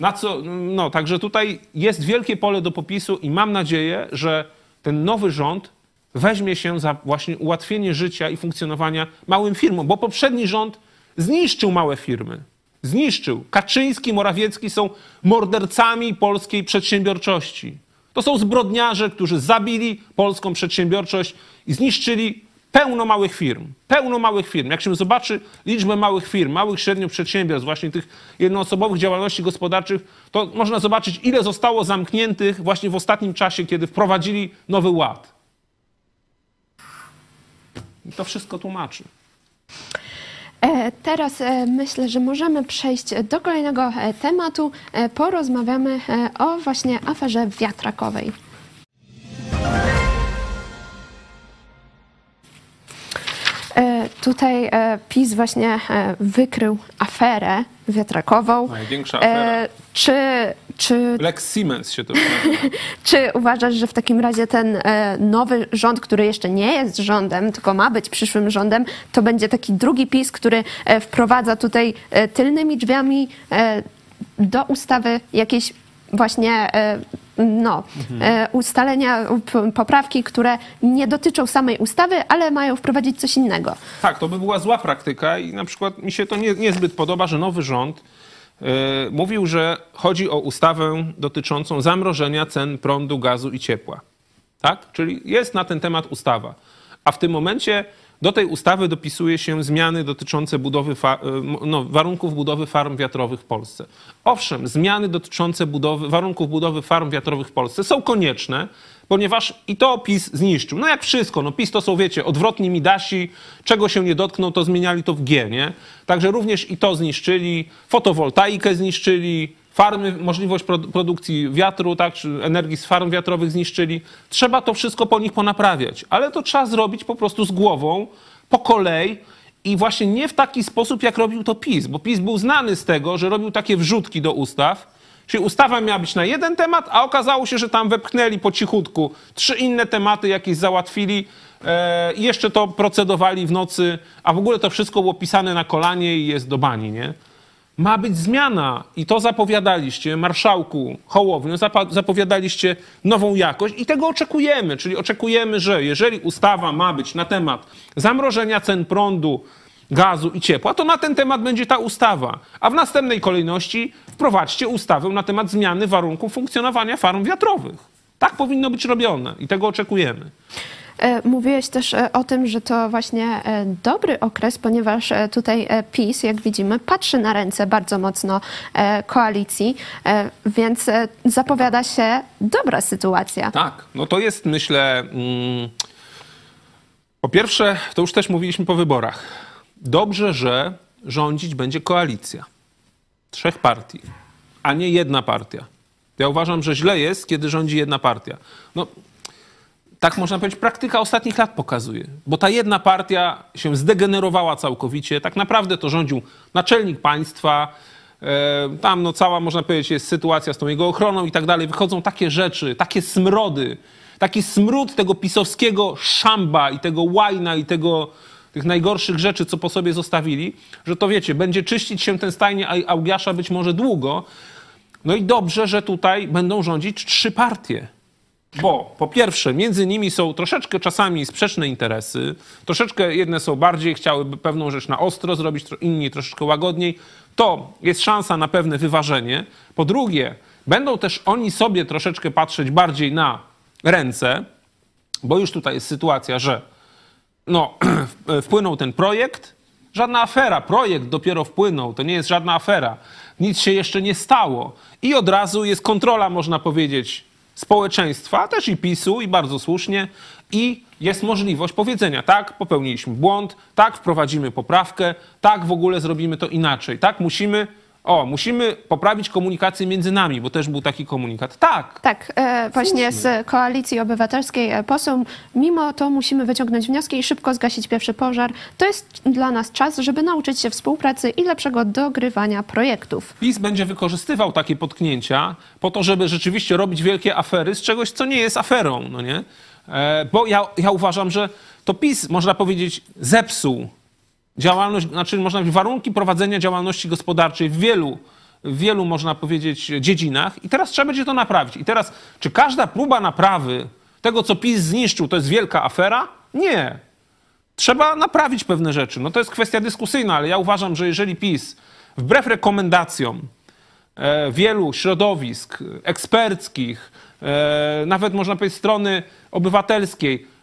Na co, no, także tutaj jest wielkie pole do popisu i mam nadzieję, że ten nowy rząd weźmie się za właśnie ułatwienie życia i funkcjonowania małym firmom, bo poprzedni rząd zniszczył małe firmy. Zniszczył. Kaczyński, Morawiecki są mordercami polskiej przedsiębiorczości. To są zbrodniarze, którzy zabili polską przedsiębiorczość i zniszczyli pełno małych firm. Pełno małych firm. Jak się zobaczy liczbę małych firm, małych, średnich przedsiębiorstw, właśnie tych jednoosobowych działalności gospodarczych, to można zobaczyć, ile zostało zamkniętych właśnie w ostatnim czasie, kiedy wprowadzili nowy ład. I to wszystko tłumaczy.
E, Teraz e, myślę, że możemy przejść do kolejnego e, tematu. Porozmawiamy o właśnie aferze wiatrakowej. Tutaj e, PiS właśnie e, wykrył aferę wiatrakową.
Największa afera.
E, Czy, czy
Lex Siemens się to
Czy uważasz, że w takim razie ten e, nowy rząd, który jeszcze nie jest rządem, tylko ma być przyszłym rządem, to będzie taki drugi PiS, który e, wprowadza tutaj e, tylnymi drzwiami e, do ustawy jakieś właśnie e, no, e, ustalenia, poprawki, które nie dotyczą samej ustawy, ale mają wprowadzić coś innego.
Tak, to by była zła praktyka i na przykład mi się to nie, niezbyt podoba, że nowy rząd e, mówił, że chodzi o ustawę dotyczącą zamrożenia cen prądu, gazu i ciepła. Tak? Czyli jest na ten temat ustawa. A w tym momencie do tej ustawy dopisuje się zmiany dotyczące budowy e, no, warunków budowy farm wiatrowych w Polsce. Owszem, zmiany dotyczące budowy, warunków budowy farm wiatrowych w Polsce są konieczne, ponieważ i to PiS zniszczył. No jak wszystko, no PiS to są, wiecie, odwrotni Midasi, czego się nie dotkną, to zmieniali to w G, nie? Także również i to zniszczyli, fotowoltaikę zniszczyli, farmy, możliwość produ- produkcji wiatru, tak, czy energii z farm wiatrowych zniszczyli. Trzeba to wszystko po nich ponaprawiać, ale to trzeba zrobić po prostu z głową, po kolei i właśnie nie w taki sposób, jak robił to PiS, bo PiS był znany z tego, że robił takie wrzutki do ustaw, Czyli ustawa miała być na jeden temat, a okazało się, że tam wepchnęli po cichutku trzy inne tematy, jakieś załatwili e, i jeszcze to procedowali w nocy, a w ogóle to wszystko było pisane na kolanie i jest do bani, nie? Ma być zmiana i to zapowiadaliście, marszałku Hołowniu, zapowiadaliście nową jakość i tego oczekujemy, czyli oczekujemy, że jeżeli ustawa ma być na temat zamrożenia cen prądu, gazu i ciepła, to na ten temat będzie ta ustawa. A w następnej kolejności wprowadźcie ustawę na temat zmiany warunków funkcjonowania farm wiatrowych. Tak powinno być robione i tego oczekujemy.
E, Mówiłeś też e, o tym, że to właśnie e, dobry okres, ponieważ tutaj PiS, jak widzimy, patrzy na ręce bardzo mocno koalicji, więc zapowiada się dobra sytuacja.
Tak, no to jest myślę. Mm, po pierwsze, to już też mówiliśmy po wyborach. Dobrze, że rządzić będzie koalicja trzech partii, a nie jedna partia. Ja uważam, że źle jest, kiedy rządzi jedna partia. No, tak można powiedzieć, praktyka ostatnich lat pokazuje, bo ta jedna partia się zdegenerowała całkowicie. Tak naprawdę to rządził naczelnik państwa. E, Tam no, cała, można powiedzieć, jest sytuacja z tą jego ochroną i tak dalej. Wychodzą takie rzeczy, takie smrody, taki smród tego pisowskiego szamba i tego łajna i tego, tych najgorszych rzeczy, co po sobie zostawili, że to wiecie, będzie czyścić się ten stajnie Au- Augiasza być może długo. No i dobrze, że tutaj będą rządzić trzy partie. Bo po pierwsze, między nimi są troszeczkę czasami sprzeczne interesy, troszeczkę jedne są bardziej, chciałyby pewną rzecz na ostro zrobić, inni troszeczkę łagodniej. To jest szansa na pewne wyważenie. Po drugie, będą też oni sobie troszeczkę patrzeć bardziej na ręce, bo już tutaj jest sytuacja, że no, wpłynął ten projekt, Żadna afera. Projekt dopiero wpłynął. To nie jest żadna afera. Nic się jeszcze nie stało. I od razu jest kontrola, można powiedzieć, społeczeństwa, też i PiSu, i bardzo słusznie. I jest możliwość powiedzenia, tak, popełniliśmy błąd, tak, wprowadzimy poprawkę, tak, w ogóle zrobimy to inaczej, tak, musimy o, musimy poprawić komunikację między nami, bo też był taki komunikat. Tak.
Tak, e, właśnie z Koalicji Obywatelskiej e, poseł, mimo to musimy wyciągnąć wnioski i szybko zgasić pierwszy pożar. To jest dla nas czas, żeby nauczyć się współpracy i lepszego dogrywania projektów.
PiS będzie wykorzystywał takie potknięcia po to, żeby rzeczywiście robić wielkie afery z czegoś, co nie jest aferą, no nie? E, bo ja, ja uważam, że to PiS, można powiedzieć, zepsuł działalność, znaczy można powiedzieć, warunki prowadzenia działalności gospodarczej w wielu, w wielu, można powiedzieć, dziedzinach i teraz trzeba będzie to naprawić. I teraz, czy każda próba naprawy tego, co PiS zniszczył, to jest wielka afera? Nie. Trzeba naprawić pewne rzeczy. No to jest kwestia dyskusyjna, ale ja uważam, że jeżeli PiS, wbrew rekomendacjom e, wielu środowisk eksperckich, e, nawet można powiedzieć strony obywatelskiej, E,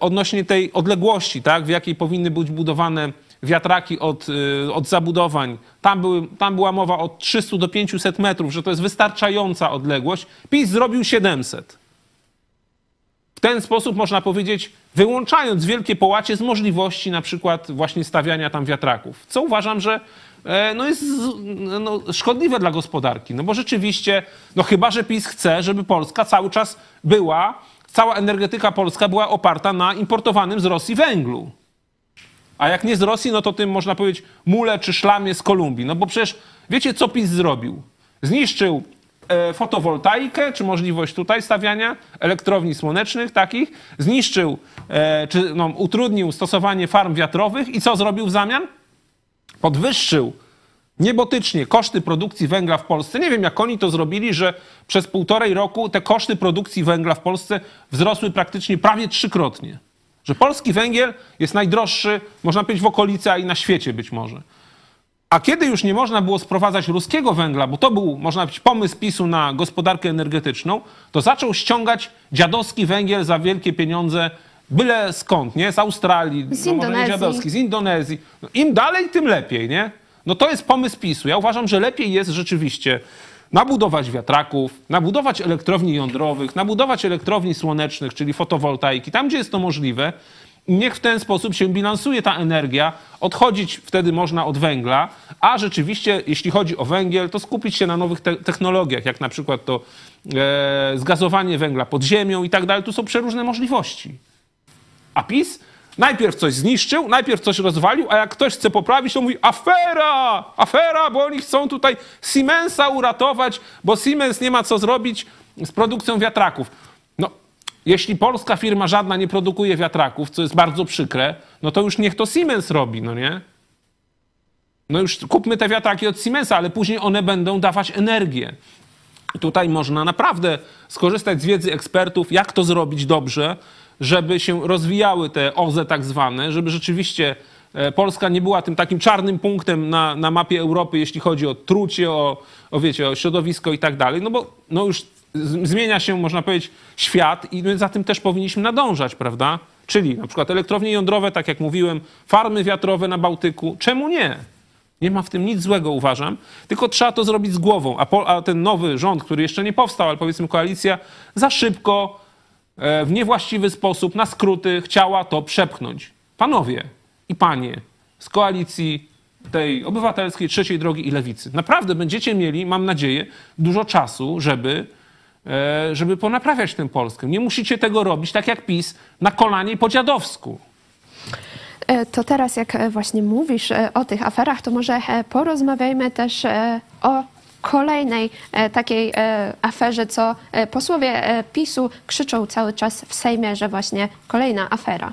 odnośnie tej odległości, tak, w jakiej powinny być budowane wiatraki od, e, od zabudowań. Tam, były, tam była mowa od 300 do 500 metrów, że to jest wystarczająca odległość. PiS zrobił 700. W ten sposób można powiedzieć, wyłączając wielkie połacie z możliwości na przykład właśnie stawiania tam wiatraków. Co uważam, że e, no jest no, szkodliwe dla gospodarki. No bo rzeczywiście, no chyba, że PiS chce, żeby Polska cały czas była cała energetyka polska była oparta na importowanym z Rosji węglu. A jak nie z Rosji, no to tym można powiedzieć mule czy szlamie z Kolumbii. No bo przecież wiecie, co PiS zrobił? Zniszczył e, fotowoltaikę, czy możliwość tutaj stawiania elektrowni słonecznych takich, zniszczył, e, czy no, utrudnił stosowanie farm wiatrowych i co zrobił w zamian? Podwyższył niebotycznie koszty produkcji węgla w Polsce. Nie wiem, jak oni to zrobili, że przez półtorej roku te koszty produkcji węgla w Polsce wzrosły praktycznie prawie trzykrotnie. Że polski węgiel jest najdroższy, można powiedzieć, w okolicy, a i na świecie być może. A kiedy już nie można było sprowadzać ruskiego węgla, bo to był, można powiedzieć, pomysł PiSu na gospodarkę energetyczną, to zaczął ściągać dziadowski węgiel za wielkie pieniądze, byle skąd, nie? Z Australii,
Z
no,
Indonezji.
dziadowski, z Indonezji. No, Im dalej, tym lepiej, nie? No to jest pomysł PiSu. Ja uważam, że lepiej jest rzeczywiście nabudować wiatraków, nabudować elektrowni jądrowych, nabudować elektrowni słonecznych, czyli fotowoltaiki, tam gdzie jest to możliwe. Niech w ten sposób się bilansuje ta energia, odchodzić wtedy można od węgla, a rzeczywiście, jeśli chodzi o węgiel, to skupić się na nowych te technologiach, jak na przykład to e, zgazowanie węgla pod ziemią i tak dalej. Tu są przeróżne możliwości. A PiS Najpierw coś zniszczył, najpierw coś rozwalił, a jak ktoś chce poprawić, to mówi afera, afera, bo oni chcą tutaj Siemensa uratować, bo Siemens nie ma co zrobić z produkcją wiatraków. No, jeśli polska firma żadna nie produkuje wiatraków, co jest bardzo przykre, no to już niech to Siemens robi, no nie? No już kupmy te wiatraki od Siemensa, ale później one będą dawać energię. Tutaj można naprawdę skorzystać z wiedzy ekspertów, jak to zrobić dobrze, żeby się rozwijały te OZE tak zwane, żeby rzeczywiście e, Polska nie była tym takim czarnym punktem na, na mapie Europy, jeśli chodzi o trucie, o, o, wiecie, o środowisko i tak dalej, no bo no już zmienia się, można powiedzieć, świat i my za tym też powinniśmy nadążać, prawda? Czyli na przykład elektrownie jądrowe, tak jak mówiłem, farmy wiatrowe na Bałtyku. Czemu nie? Nie ma w tym nic złego, uważam, tylko trzeba to zrobić z głową. A, po, a ten nowy rząd, który jeszcze nie powstał, ale powiedzmy koalicja, za szybko w niewłaściwy sposób, na skróty chciała to przepchnąć. Panowie i panie z koalicji tej obywatelskiej, trzeciej drogi i lewicy, naprawdę będziecie mieli, mam nadzieję, dużo czasu, żeby, e, żeby ponaprawiać tę Polskę. Nie musicie tego robić tak jak PiS na kolanie i po dziadowsku.
E, to teraz, jak właśnie mówisz o tych aferach, to może porozmawiajmy też o kolejnej e, takiej e, aferze, co e, posłowie PiSu krzyczą cały czas w Sejmie, że właśnie kolejna afera.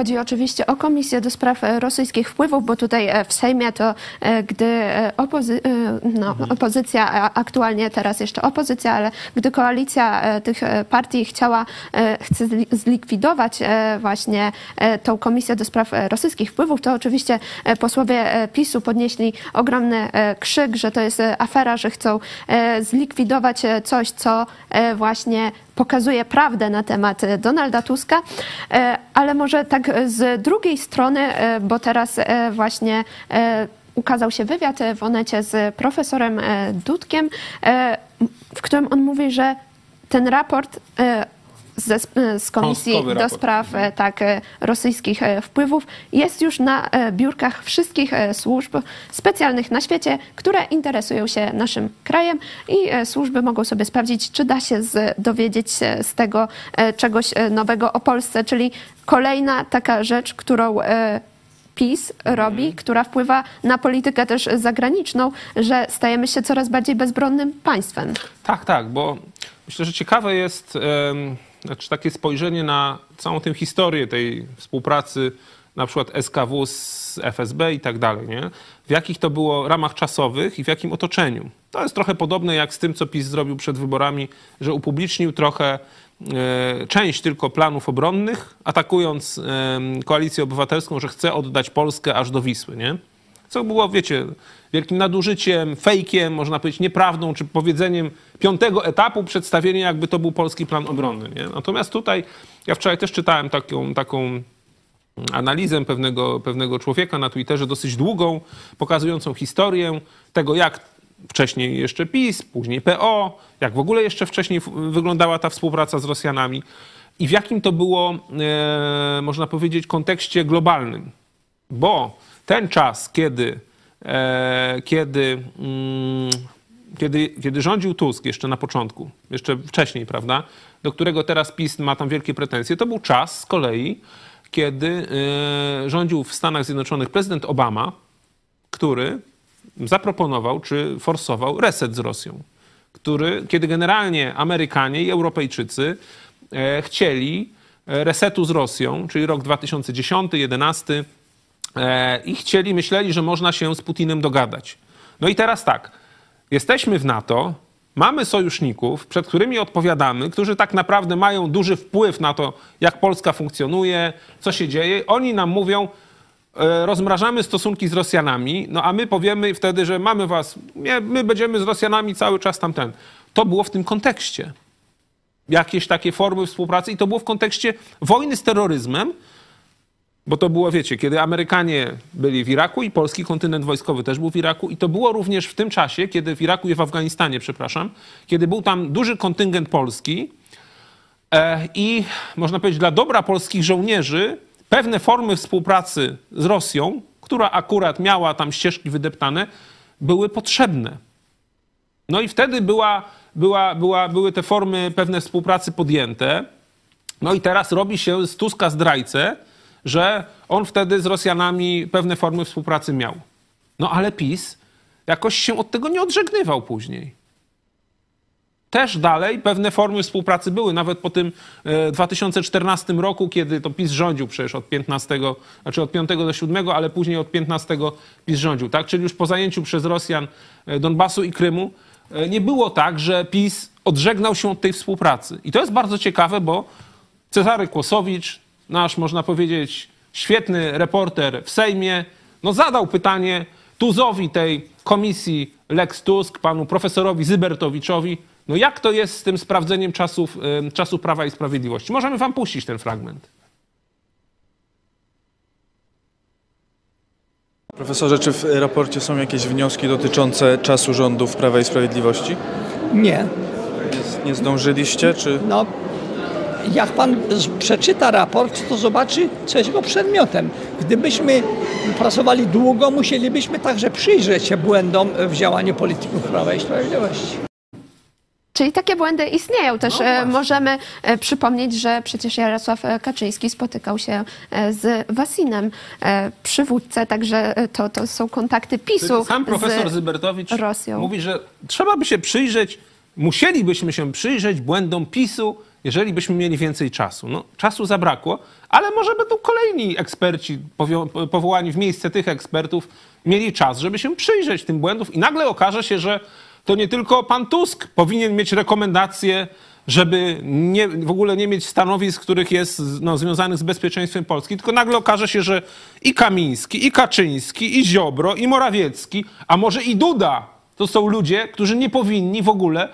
Chodzi oczywiście o Komisję do Spraw e, Rosyjskich Wpływów, bo tutaj e, w Sejmie to e, gdy opozy no, opozycja, aktualnie teraz jeszcze opozycja, ale gdy koalicja tych partii chciała, chce zlikwidować właśnie tą Komisję do Spraw Rosyjskich Wpływów, to oczywiście posłowie PiSu podnieśli ogromny krzyk, że to jest afera, że chcą zlikwidować coś, co właśnie pokazuje prawdę na temat e, Donalda Tuska, e, ale może tak e, z drugiej strony, bo teraz właśnie ukazał się wywiad w Onecie z profesorem Dudkiem, w którym on mówi, że ten raport e, ze, z Komisji
Cząstkowy
do spraw e, tak, e, rosyjskich e, wpływów jest już na e, biurkach wszystkich e, służb specjalnych na świecie, które interesują się naszym krajem i e, służby mogą sobie sprawdzić, czy da się z, dowiedzieć się z tego e, czegoś e, nowego o Polsce, czyli kolejna taka rzecz, którą e, PiS robi, która wpływa na politykę też zagraniczną, że stajemy się coraz bardziej bezbronnym państwem.
Tak, tak, bo myślę, że ciekawe jest em, znaczy takie spojrzenie na całą tę historię tej współpracy na przykład SKW z FSB i tak dalej, nie? W jakich to było ramach czasowych i w jakim otoczeniu. To jest trochę podobne jak z tym, co PiS zrobił przed wyborami, że upublicznił trochę e, część tylko planów obronnych, atakując koalicję obywatelską, że chce oddać Polskę aż do Wisły, nie? Co było, wiecie, wielkim nadużyciem, fejkiem, można powiedzieć nieprawdą, czy powiedzeniem piątego etapu przedstawienia, jakby to był polski plan obronny. Nie? Natomiast tutaj, ja wczoraj też czytałem taką, taką analizę pewnego, pewnego człowieka na Twitterze, dosyć długą, pokazującą historię tego, jak wcześniej jeszcze PiS, później PO, jak w ogóle jeszcze wcześniej wyglądała ta współpraca z Rosjanami i w jakim to było, e, można powiedzieć, kontekście globalnym. Bo ten czas, kiedy, e, kiedy, mm, kiedy, kiedy rządził Tusk jeszcze na początku, jeszcze wcześniej, prawda, do którego teraz PiS ma tam wielkie pretensje, to był czas z kolei, kiedy e, rządził w Stanach Zjednoczonych prezydent Obama, który zaproponował czy forsował reset z Rosją, który, kiedy generalnie Amerykanie i Europejczycy e, chcieli resetu z Rosją, czyli rok 2010-2011 e, i chcieli, myśleli, że można się z Putinem dogadać. No i teraz tak, jesteśmy w NATO, mamy sojuszników, przed którymi odpowiadamy, którzy tak naprawdę mają duży wpływ na to, jak Polska funkcjonuje, co się dzieje. Oni nam mówią, e, rozmrażamy stosunki z Rosjanami, no a my powiemy wtedy, że mamy was, nie, my będziemy z Rosjanami cały czas tamten. To było w tym kontekście. Jakieś takie formy współpracy i to było w kontekście wojny z terroryzmem, bo to było, wiecie, kiedy Amerykanie byli w Iraku i polski kontynent wojskowy też był w Iraku i to było również w tym czasie, kiedy w Iraku i w Afganistanie, przepraszam, kiedy był tam duży kontyngent polski e, i można powiedzieć dla dobra polskich żołnierzy pewne formy współpracy z Rosją, która akurat miała tam ścieżki wydeptane, były potrzebne. No i wtedy była, była, była, były te formy pewne współpracy podjęte. No i teraz robi się z Tuska zdrajcę, że on wtedy z Rosjanami pewne formy współpracy miał. No ale PiS jakoś się od tego nie odżegnywał później. Też dalej pewne formy współpracy były, nawet po tym e, 2014 roku, kiedy to PiS rządził przecież od 15, znaczy od 5 do 7, ale później od 15 PiS rządził, tak? Czyli już po zajęciu przez Rosjan e, Donbasu i Krymu e, nie było tak, że PiS odżegnał się od tej współpracy. I to jest bardzo ciekawe, bo Cezary Kłosowicz, nasz, można powiedzieć, świetny reporter w Sejmie, no zadał pytanie Tuzowi tej komisji Lex Tusk, panu profesorowi Zybertowiczowi, no jak to jest z tym sprawdzeniem czasów, em, czasów Prawa i Sprawiedliwości? Możemy wam puścić ten fragment.
Profesorze, czy w raporcie są jakieś wnioski dotyczące czasu rządów Prawa i Sprawiedliwości?
Nie.
Nie, nie zdążyliście, czy...
No, jak pan przeczyta raport, to zobaczy, co jest jego przedmiotem. Gdybyśmy pracowali długo, musielibyśmy także przyjrzeć się błędom w działaniu polityków Prawa i Sprawiedliwości.
Czyli takie błędy istnieją. Też e, możemy e, przypomnieć, że przecież Jarosław e, Kaczyński spotykał się z Wasinem, przywódcę, także to, to są kontakty PiSu
Sam profesor
z
Zybertowicz
Rosją.
mówi, że trzeba by się przyjrzeć, musielibyśmy się przyjrzeć błędom PiSu, jeżeli byśmy mieli więcej czasu. No, czasu zabrakło, ale może będą kolejni eksperci powołani w miejsce tych ekspertów mieli czas, żeby się przyjrzeć tym błędom i nagle okaże się, że to nie tylko pan Tusk powinien mieć rekomendacje, żeby nie, w ogóle nie mieć stanowisk, których jest no, związanych z bezpieczeństwem Polski, tylko nagle okaże się, że i Kamiński, i Kaczyński, i Ziobro, i Morawiecki, a może i Duda, to są ludzie, którzy nie powinni w ogóle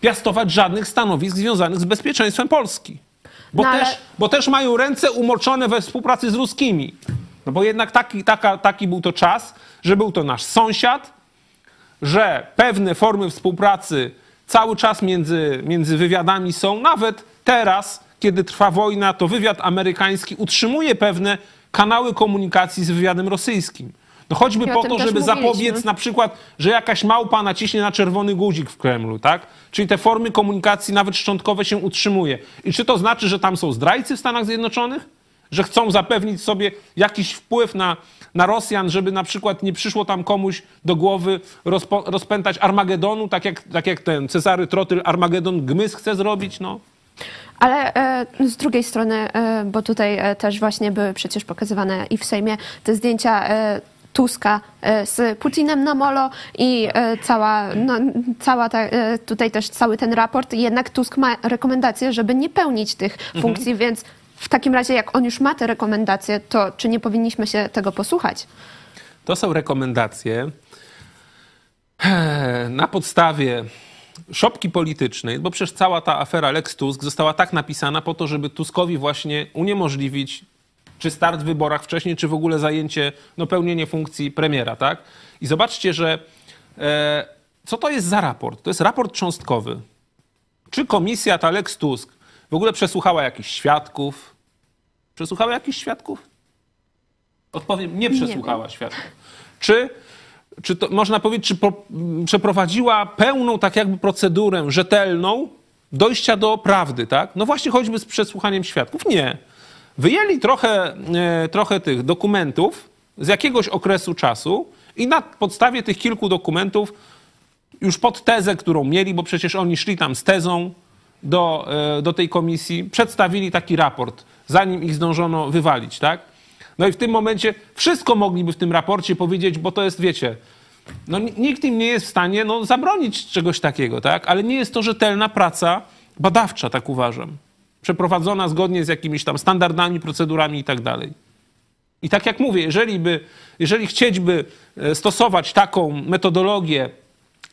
piastować żadnych stanowisk związanych z bezpieczeństwem Polski. Bo,
No ale-
też, bo też mają ręce umoczone we współpracy z ruskimi. No bo jednak taki, taka, taki był to czas, że był to nasz sąsiad, że pewne formy współpracy cały czas między, między wywiadami są. Nawet teraz, kiedy trwa wojna, to wywiad amerykański utrzymuje pewne kanały komunikacji z wywiadem rosyjskim. No choćby
I
po to, żeby zapobiec na przykład, że jakaś małpa naciśnie na czerwony guzik w Kremlu, tak? Czyli te formy komunikacji nawet szczątkowe się utrzymuje. I czy to znaczy, że tam są zdrajcy w Stanach Zjednoczonych? Że chcą zapewnić sobie jakiś wpływ na, na Rosjan, żeby na przykład nie przyszło tam komuś do głowy rozpo, rozpętać Armagedonu, tak jak, tak jak ten Cezary Trotyl Armagedon Gmys chce zrobić, no.
Ale e, z drugiej strony, e, bo tutaj e, też właśnie były przecież pokazywane i w Sejmie te zdjęcia Tuska e, z Putinem na molo i e, cała, no, cała ta, e, tutaj też cały ten raport. Jednak Tusk ma rekomendację, żeby nie pełnić tych funkcji, więc w takim razie, jak on już ma te rekomendacje, to czy nie powinniśmy się tego posłuchać?
To są rekomendacje eh, na podstawie szopki politycznej, bo przecież cała ta afera Lex Tusk została tak napisana po to, żeby Tuskowi właśnie uniemożliwić czy start w wyborach wcześniej, czy w ogóle zajęcie, no pełnienie funkcji premiera, tak? I zobaczcie, że e, co to jest za raport? To jest raport cząstkowy. Czy komisja ta Lex Tusk w ogóle przesłuchała jakichś świadków? Przesłuchała jakichś świadków? Odpowiem, nie przesłuchała świadków. Czy, czy to, można powiedzieć, czy po, przeprowadziła pełną tak jakby procedurę rzetelną dojścia do prawdy, tak? No właśnie choćby z przesłuchaniem świadków. Nie. Wyjęli trochę, e, trochę tych dokumentów z jakiegoś okresu czasu i na podstawie tych kilku dokumentów już pod tezę, którą mieli, bo przecież oni szli tam z tezą do, e, do tej komisji, przedstawili taki raport, zanim ich zdążono wywalić, tak? No i w tym momencie wszystko mogliby w tym raporcie powiedzieć, bo to jest, wiecie, no ni- nikt im nie jest w stanie no, zabronić czegoś takiego, tak? Ale nie jest to rzetelna praca badawcza, tak uważam. Przeprowadzona zgodnie z jakimiś tam standardami, procedurami i tak dalej. I tak jak mówię, jeżeli, by, jeżeli chcieć by e, stosować taką metodologię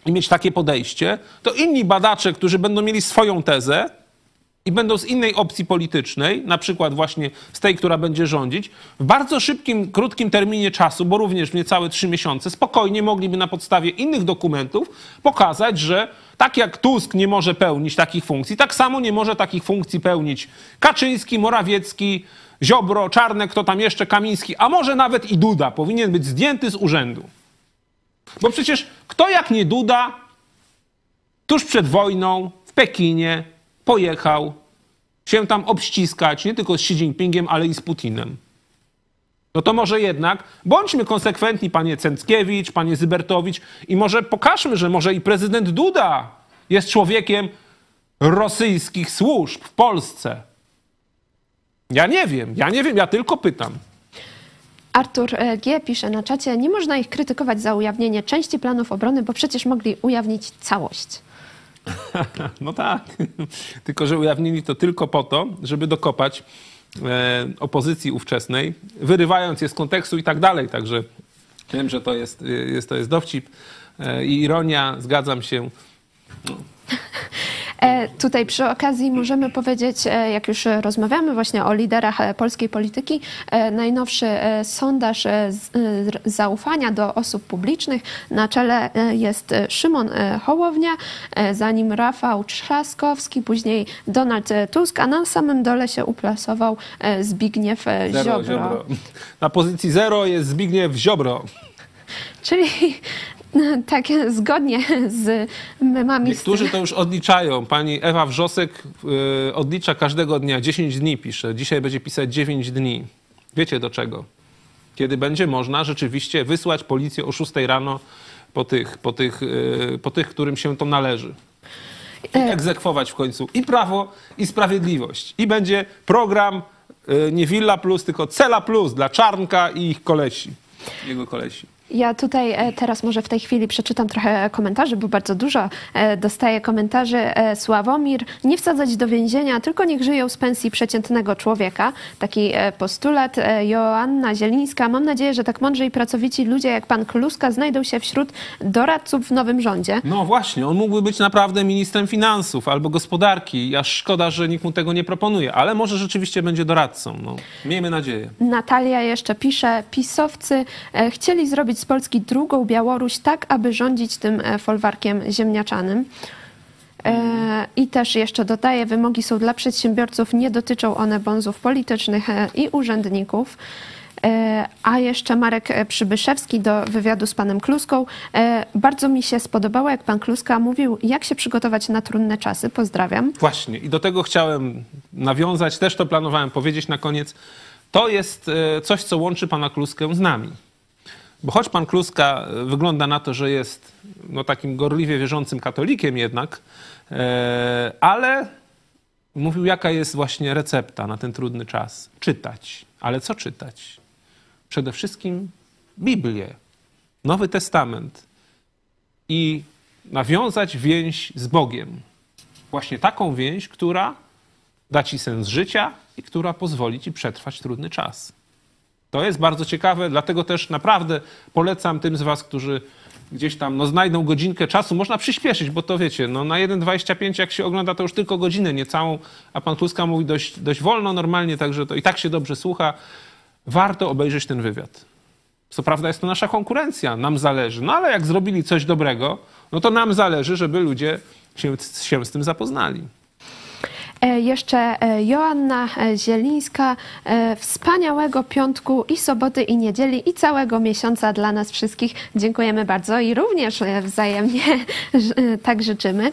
i mieć takie podejście, to inni badacze, którzy będą mieli swoją tezę i będą z innej opcji politycznej, na przykład właśnie z tej, która będzie rządzić, w bardzo szybkim, krótkim terminie czasu, bo również niecałe trzy miesiące, spokojnie mogliby na podstawie innych dokumentów pokazać, że tak jak Tusk nie może pełnić takich funkcji, tak samo nie może takich funkcji pełnić Kaczyński, Morawiecki, Ziobro, Czarnek, kto tam jeszcze, Kamiński, a może nawet i Duda powinien być zdjęty z urzędu. Bo przecież kto jak nie Duda tuż przed wojną w Pekinie pojechał się tam obściskać nie tylko z Xi Jinpingiem, ale i z Putinem. No to może jednak bądźmy konsekwentni, panie Cęckiewicz, panie Zybertowicz, i może pokażmy, że może i prezydent Duda jest człowiekiem rosyjskich służb w Polsce. Ja nie wiem, ja nie wiem, ja tylko pytam.
Artur e, G. pisze na czacie, nie można ich krytykować za ujawnienie części planów obrony, bo przecież mogli ujawnić całość.
No tak. Tylko, że ujawnili to tylko po to, żeby dokopać opozycji ówczesnej, wyrywając je z kontekstu i tak dalej. Także wiem, że to jest, e, jest, to jest dowcip e, i ironia, zgadzam się.
E, tutaj przy okazji możemy powiedzieć, e, jak już e, rozmawiamy właśnie o liderach e, polskiej polityki, e, najnowszy e, sondaż e, e, zaufania do osób publicznych. Na czele e, jest e, Szymon e, Hołownia, e, za nim Rafał Trzaskowski, później Donald e, Tusk, a na samym dole się uplasował e, Zbigniew e,
Zero,
Ziobro.
Ziobro. Na pozycji zero jest Zbigniew Ziobro.
Czyli tak zgodnie z memami.
Niektórzy to już odliczają. Pani Ewa Wrzosek y, odlicza każdego dnia 10 dni, pisze. Dzisiaj będzie pisać 9 dni. Wiecie do czego? Kiedy będzie można rzeczywiście wysłać policję o 6 rano po tych, po tych, y, po tych którym się to należy. I egzekwować w końcu i prawo, i sprawiedliwość. I będzie program y, nie Villa Plus, tylko Cela Plus dla Czarnka i ich kolesi. Jego kolesi.
Ja tutaj e, teraz może w tej chwili przeczytam trochę komentarzy, bo bardzo dużo e, dostaję komentarzy. E, Sławomir, nie wsadzać do więzienia, tylko niech żyją z pensji przeciętnego człowieka. Taki postulat. Joanna Zielińska, mam nadzieję, że tak mądrzy i pracowici ludzie jak pan Kluska znajdą się wśród doradców w nowym rządzie.
No właśnie, on mógłby być naprawdę ministrem finansów albo gospodarki. Aż szkoda, że nikt mu tego nie proponuje, ale może rzeczywiście będzie doradcą. No, miejmy nadzieję.
Natalia jeszcze pisze, pisowcy chcieli zrobić z Polski drugą Białoruś tak, aby rządzić tym e, folwarkiem ziemniaczanym. E, I też jeszcze dodaję, wymogi są dla przedsiębiorców, nie dotyczą one bonzów politycznych e, i urzędników. A jeszcze Marek Przybyszewski do wywiadu z panem Kluską. Bardzo mi się spodobało, jak pan Kluska mówił, jak się przygotować na trudne czasy. Pozdrawiam.
Właśnie, i do tego chciałem nawiązać, też to planowałem powiedzieć na koniec. To jest coś, co łączy pana Kluskę z nami. Bo choć pan Kluska e, wygląda na to, że jest no, takim gorliwie wierzącym katolikiem jednak, e, ale mówił, jaka jest właśnie recepta na ten trudny czas. Czytać. Ale co czytać? Przede wszystkim Biblię, Nowy Testament i nawiązać więź z Bogiem. Właśnie taką więź, która da ci sens życia i która pozwoli ci przetrwać trudny czas. To jest bardzo ciekawe, dlatego też naprawdę polecam tym z was, którzy gdzieś tam no, znajdą godzinkę czasu. Można przyspieszyć, bo to wiecie, no, na 1,25 jak się ogląda, to już tylko godzinę, nie całą, a pan Tuska mówi dość, dość wolno, normalnie, także to i tak się dobrze słucha. Warto obejrzeć ten wywiad. Co prawda jest to nasza konkurencja, nam zależy, no ale jak zrobili coś dobrego, no to nam zależy, żeby ludzie się, się z tym zapoznali.
E, Jeszcze e, Joanna e, Zielińska. Wspaniałego piątku i soboty i niedzieli i całego miesiąca dla nas wszystkich. Dziękujemy bardzo i również wzajemnie tak życzymy.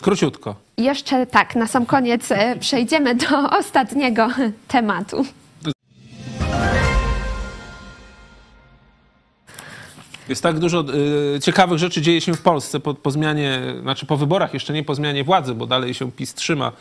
Króciutko.
Jeszcze tak, na sam koniec przejdziemy do ostatniego tematu.
Jest tak dużo y, ciekawych rzeczy dzieje się w Polsce po, po zmianie, znaczy po wyborach, jeszcze nie po zmianie władzy, bo dalej się PiS trzyma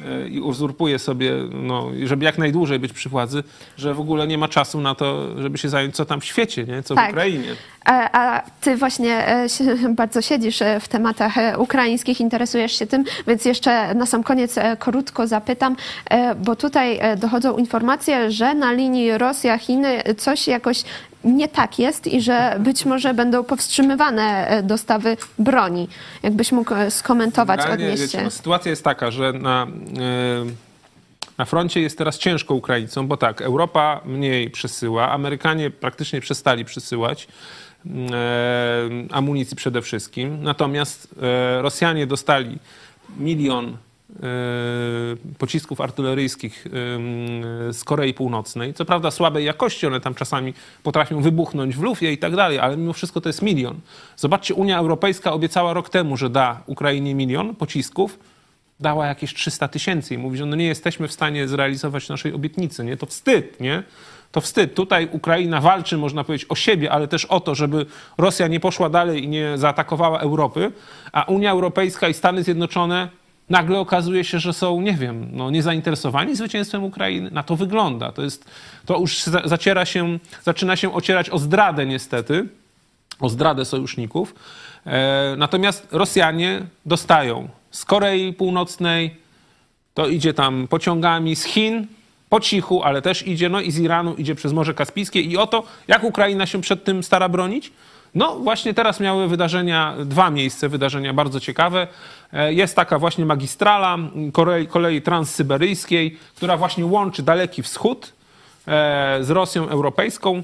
y, i uzurpuje sobie, no, żeby jak najdłużej być przy władzy, że w ogóle nie ma czasu na to, żeby się zająć, co tam w świecie, nie? co
Tak.
w Ukrainie.
A, a ty właśnie e, bardzo siedzisz e, w tematach e, ukraińskich, interesujesz się tym, więc jeszcze na sam koniec e, krótko zapytam, e, bo tutaj e, dochodzą informacje, że na linii Rosja-Chiny coś jakoś nie tak jest i że być może będą powstrzymywane e, dostawy broni. Jakbyś mógł e, skomentować,
Generalnie,
odnieść
wiecie,
się.
no, sytuacja jest taka, że na, y, na froncie jest teraz ciężko Ukraińcom, bo tak, Europa mniej przesyła, Amerykanie praktycznie przestali przysyłać y, amunicji przede wszystkim, natomiast Rosjanie dostali milion pocisków artyleryjskich z Korei Północnej. Co prawda słabej jakości, one tam czasami potrafią wybuchnąć w lufie i tak dalej, ale mimo wszystko to jest milion. Zobaczcie, Unia Europejska obiecała rok temu, że da Ukrainie milion pocisków, dała jakieś 300 tysięcy i mówi, że no nie jesteśmy w stanie zrealizować naszej obietnicy. Nie? To wstyd, nie? To wstyd. Tutaj Ukraina walczy, można powiedzieć, o siebie, ale też o to, żeby Rosja nie poszła dalej i nie zaatakowała Europy, a Unia Europejska i Stany Zjednoczone nagle okazuje się, że są, nie wiem, no, niezainteresowani zwycięstwem Ukrainy. Na to wygląda. To, jest, to już za, zaciera się, zaczyna się ocierać o zdradę niestety, o zdradę sojuszników. E, natomiast Rosjanie dostają z Korei Północnej, to idzie tam pociągami, z Chin po cichu, ale też idzie, no i z Iranu idzie przez Morze Kaspijskie i oto, jak Ukraina się przed tym stara bronić? No właśnie teraz miały wydarzenia, dwa miejsce wydarzenia bardzo ciekawe. E, Jest taka właśnie magistrala kolei, kolei transsyberyjskiej, która właśnie łączy Daleki Wschód e, z Rosją Europejską.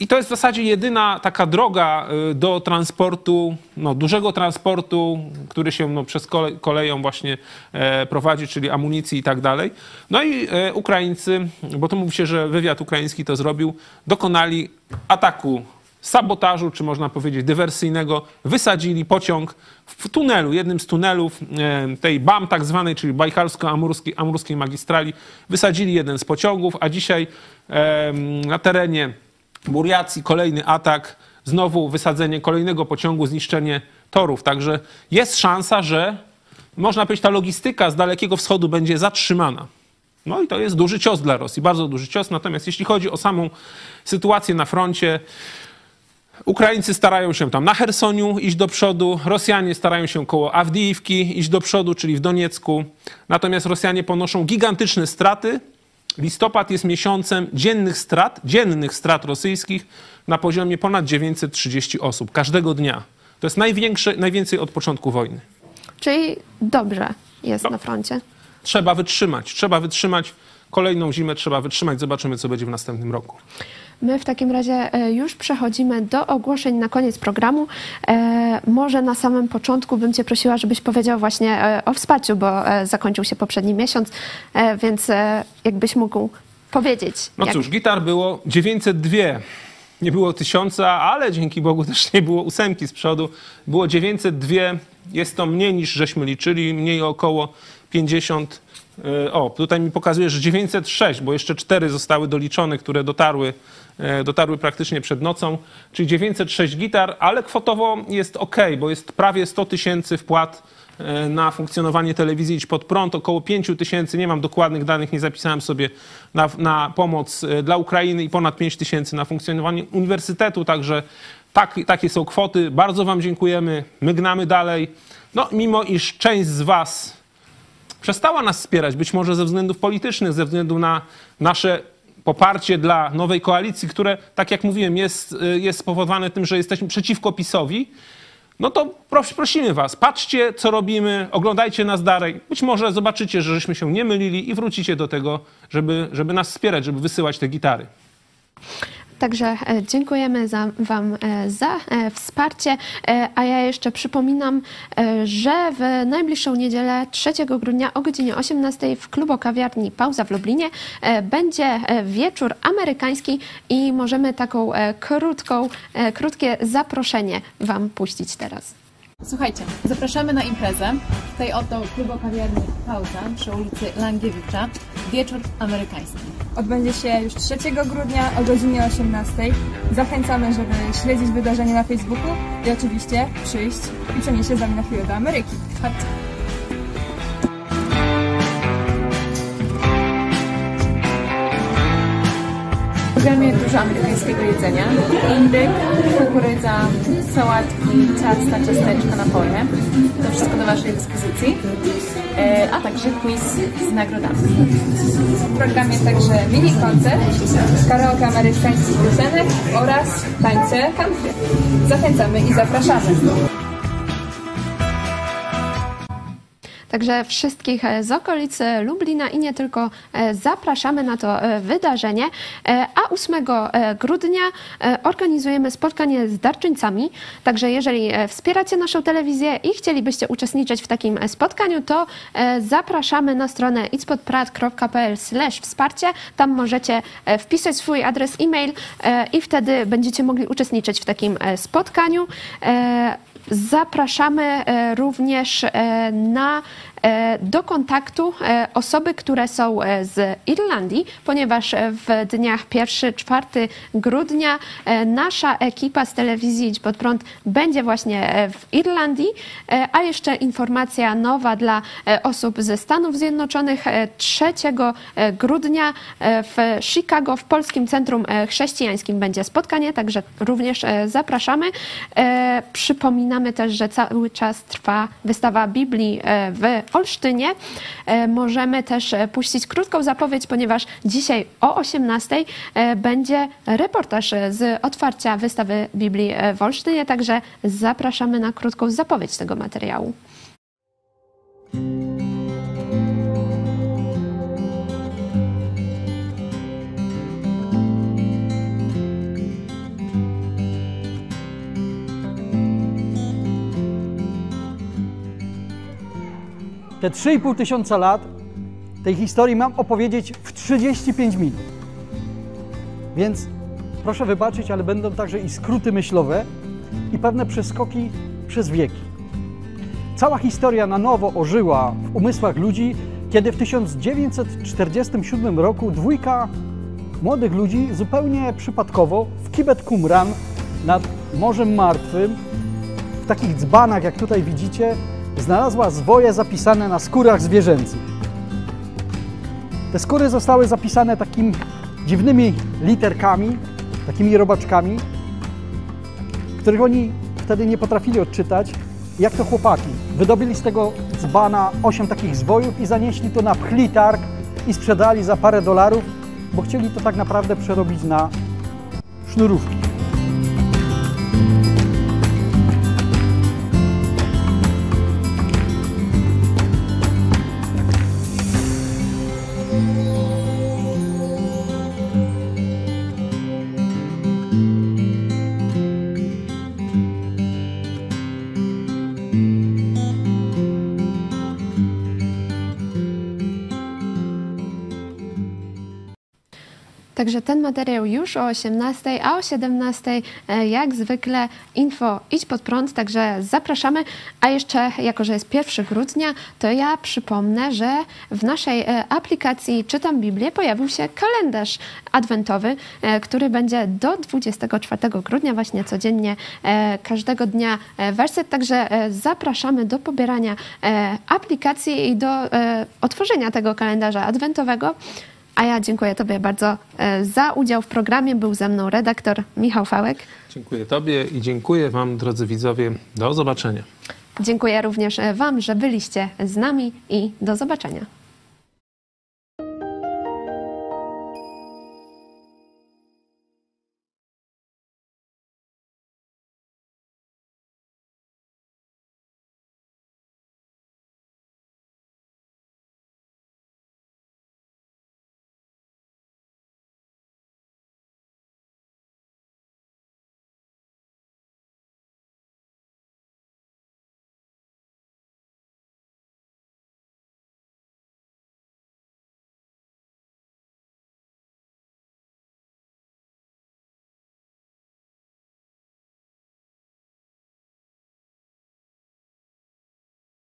I to jest w zasadzie jedyna taka droga y, do transportu, no, dużego transportu, który się no, przez kole, koleją właśnie e, prowadzi, czyli amunicji i tak dalej. No i e, Ukraińcy, bo to mówi się, że wywiad ukraiński to zrobił, dokonali ataku sabotażu, czy można powiedzieć dywersyjnego, wysadzili pociąg w tunelu, jednym z tunelów tej BAM tak zwanej, czyli Bajkalsko-Amurskiej Amurskiej Magistrali, wysadzili jeden z pociągów, a dzisiaj na terenie Buriacji kolejny atak, znowu wysadzenie kolejnego pociągu, zniszczenie torów. Także jest szansa, że można powiedzieć, ta logistyka z Dalekiego Wschodu będzie zatrzymana. No i to jest duży cios dla Rosji, bardzo duży cios. Natomiast jeśli chodzi o samą sytuację na froncie, Ukraińcy starają się tam na Hersoniu iść do przodu, Rosjanie starają się koło Awdijiwki iść do przodu, czyli w Doniecku. Natomiast Rosjanie ponoszą gigantyczne straty. Listopad jest miesiącem dziennych strat, dziennych strat rosyjskich na poziomie ponad 930 osób każdego dnia. To jest największe, najwięcej od początku wojny.
Czyli dobrze jest
No.
na froncie.
Trzeba wytrzymać, trzeba wytrzymać. Kolejną zimę trzeba wytrzymać. Zobaczymy, co będzie w następnym roku.
My w takim razie e, już przechodzimy do ogłoszeń na koniec programu. E, może na samym początku bym Cię prosiła, żebyś powiedział właśnie e, o wsparciu, bo zakończył się poprzedni miesiąc, więc jakbyś mógł powiedzieć.
No
jak-
cóż, gitar było 902. Nie było tysiąca, ale dzięki Bogu też nie było ósemki z przodu. Było 902. Jest to mniej niż żeśmy liczyli, mniej około 50. E, O, tutaj mi pokazuje, że 906, bo jeszcze cztery zostały doliczone, które dotarły, e, dotarły praktycznie przed nocą, czyli 906 gitar, ale kwotowo jest ok, bo jest prawie 100 tysięcy wpłat e, na funkcjonowanie telewizji Idź Pod Prąd, około 5 tysięcy, nie mam dokładnych danych, nie zapisałem sobie, na, na pomoc dla Ukrainy i ponad 5 tysięcy na funkcjonowanie uniwersytetu, także tak, takie są kwoty. Bardzo Wam dziękujemy, my gnamy dalej. No, mimo iż część z Was przestała nas wspierać, być może ze względów politycznych, ze względu na nasze poparcie dla nowej koalicji, które, tak jak mówiłem, jest, y, jest spowodowane tym, że jesteśmy przeciwko PiSowi, no to pros, prosimy was, patrzcie, co robimy, oglądajcie nas dalej. Być może zobaczycie, że żeśmy się nie mylili i wrócicie do tego, żeby, żeby nas wspierać, żeby wysyłać te gitary.
Także e, dziękujemy za, Wam e, za e, wsparcie. A ja jeszcze przypominam, że w najbliższą niedzielę 3 grudnia o godzinie 18 w klubu kawiarni Pauza w Lublinie będzie wieczór amerykański i możemy taką krótką, krótkie zaproszenie Wam puścić teraz.
Słuchajcie, zapraszamy na imprezę. W tej oto klubo kawiarni Pauza przy ulicy Langiewicza. Wieczór amerykański.
Odbędzie się już 3 grudnia o godzinie 18. Zachęcamy, żeby śledzić wydarzenie na Facebooku i oczywiście przyjść i przenieść się z nami na chwilę do Ameryki.
Chodźcie. Programie dużo amerykańskiego jedzenia. Indyk, kukurydza, sałatki, ciasta, ciasteczka, napoje. To wszystko do Waszej dyspozycji. E, A także quiz z nagrodami.
W programie także mini koncert, karaoke amerykańskich piosenek oraz tańce country. Zachęcamy i zapraszamy.
Także wszystkich e, z okolic Lublina i nie tylko e, zapraszamy na to e, wydarzenie. A 8 e, grudnia organizujemy spotkanie z darczyńcami. Także jeżeli wspieracie naszą telewizję i chcielibyście uczestniczyć w takim spotkaniu, to zapraszamy na stronę itspodprat.pl wsparcie. Tam możecie wpisać swój adres e-mail i wtedy będziecie mogli uczestniczyć w takim spotkaniu. Zapraszamy e, również e, na, do kontaktu e, osoby, które są e, z Irlandii, ponieważ e, w dniach 1-4 grudnia e, nasza ekipa z telewizji Idź Pod Prąd będzie właśnie e, w Irlandii. E, A jeszcze informacja nowa dla e, osób ze Stanów Zjednoczonych. E, 3 e, grudnia e, w Chicago w Polskim Centrum e, Chrześcijańskim będzie spotkanie, także również e, zapraszamy. E, Przypominamy też, że cały czas trwa wystawa Biblii e, w Olsztynie. E, Możemy też e, puścić krótką zapowiedź, ponieważ dzisiaj o 18 e, będzie reportaż z otwarcia wystawy Biblii w Olsztynie, także zapraszamy na krótką zapowiedź tego materiału.
Te 3,5 tysiąca lat tej historii mam opowiedzieć w 35 minut. Więc proszę wybaczyć, ale będą także i skróty myślowe i pewne przeskoki przez wieki. Cała historia na nowo ożyła w umysłach ludzi, kiedy w 1947 roku dwójka młodych ludzi zupełnie przypadkowo w Kibet Qumran nad Morzem Martwym w takich dzbanach, jak tutaj widzicie, znalazła zwoje zapisane na skórach zwierzęcych. Te skóry zostały zapisane takimi dziwnymi literkami, takimi robaczkami, których oni wtedy nie potrafili odczytać. Jak to chłopaki? Wydobili z tego dzbana 8 takich zwojów i zanieśli to na pchli targ i sprzedali za parę dolarów, bo chcieli to tak naprawdę przerobić na sznurówki.
Także ten materiał już o 18, a o 17 e, jak zwykle info idź pod prąd, także zapraszamy. A jeszcze, jako że jest 1 grudnia, to ja przypomnę, że w naszej e, aplikacji Czytam Biblię pojawił się kalendarz adwentowy, e, który będzie do 24 grudnia, właśnie codziennie, każdego dnia werset. Także zapraszamy do pobierania aplikacji i do otworzenia tego kalendarza adwentowego. A ja dziękuję Tobie bardzo e, za udział w programie. Był ze mną redaktor Michał Fałek.
Dziękuję Tobie i dziękuję Wam, drodzy widzowie. Do zobaczenia.
Dziękuję również e, Wam, że byliście z nami i do zobaczenia.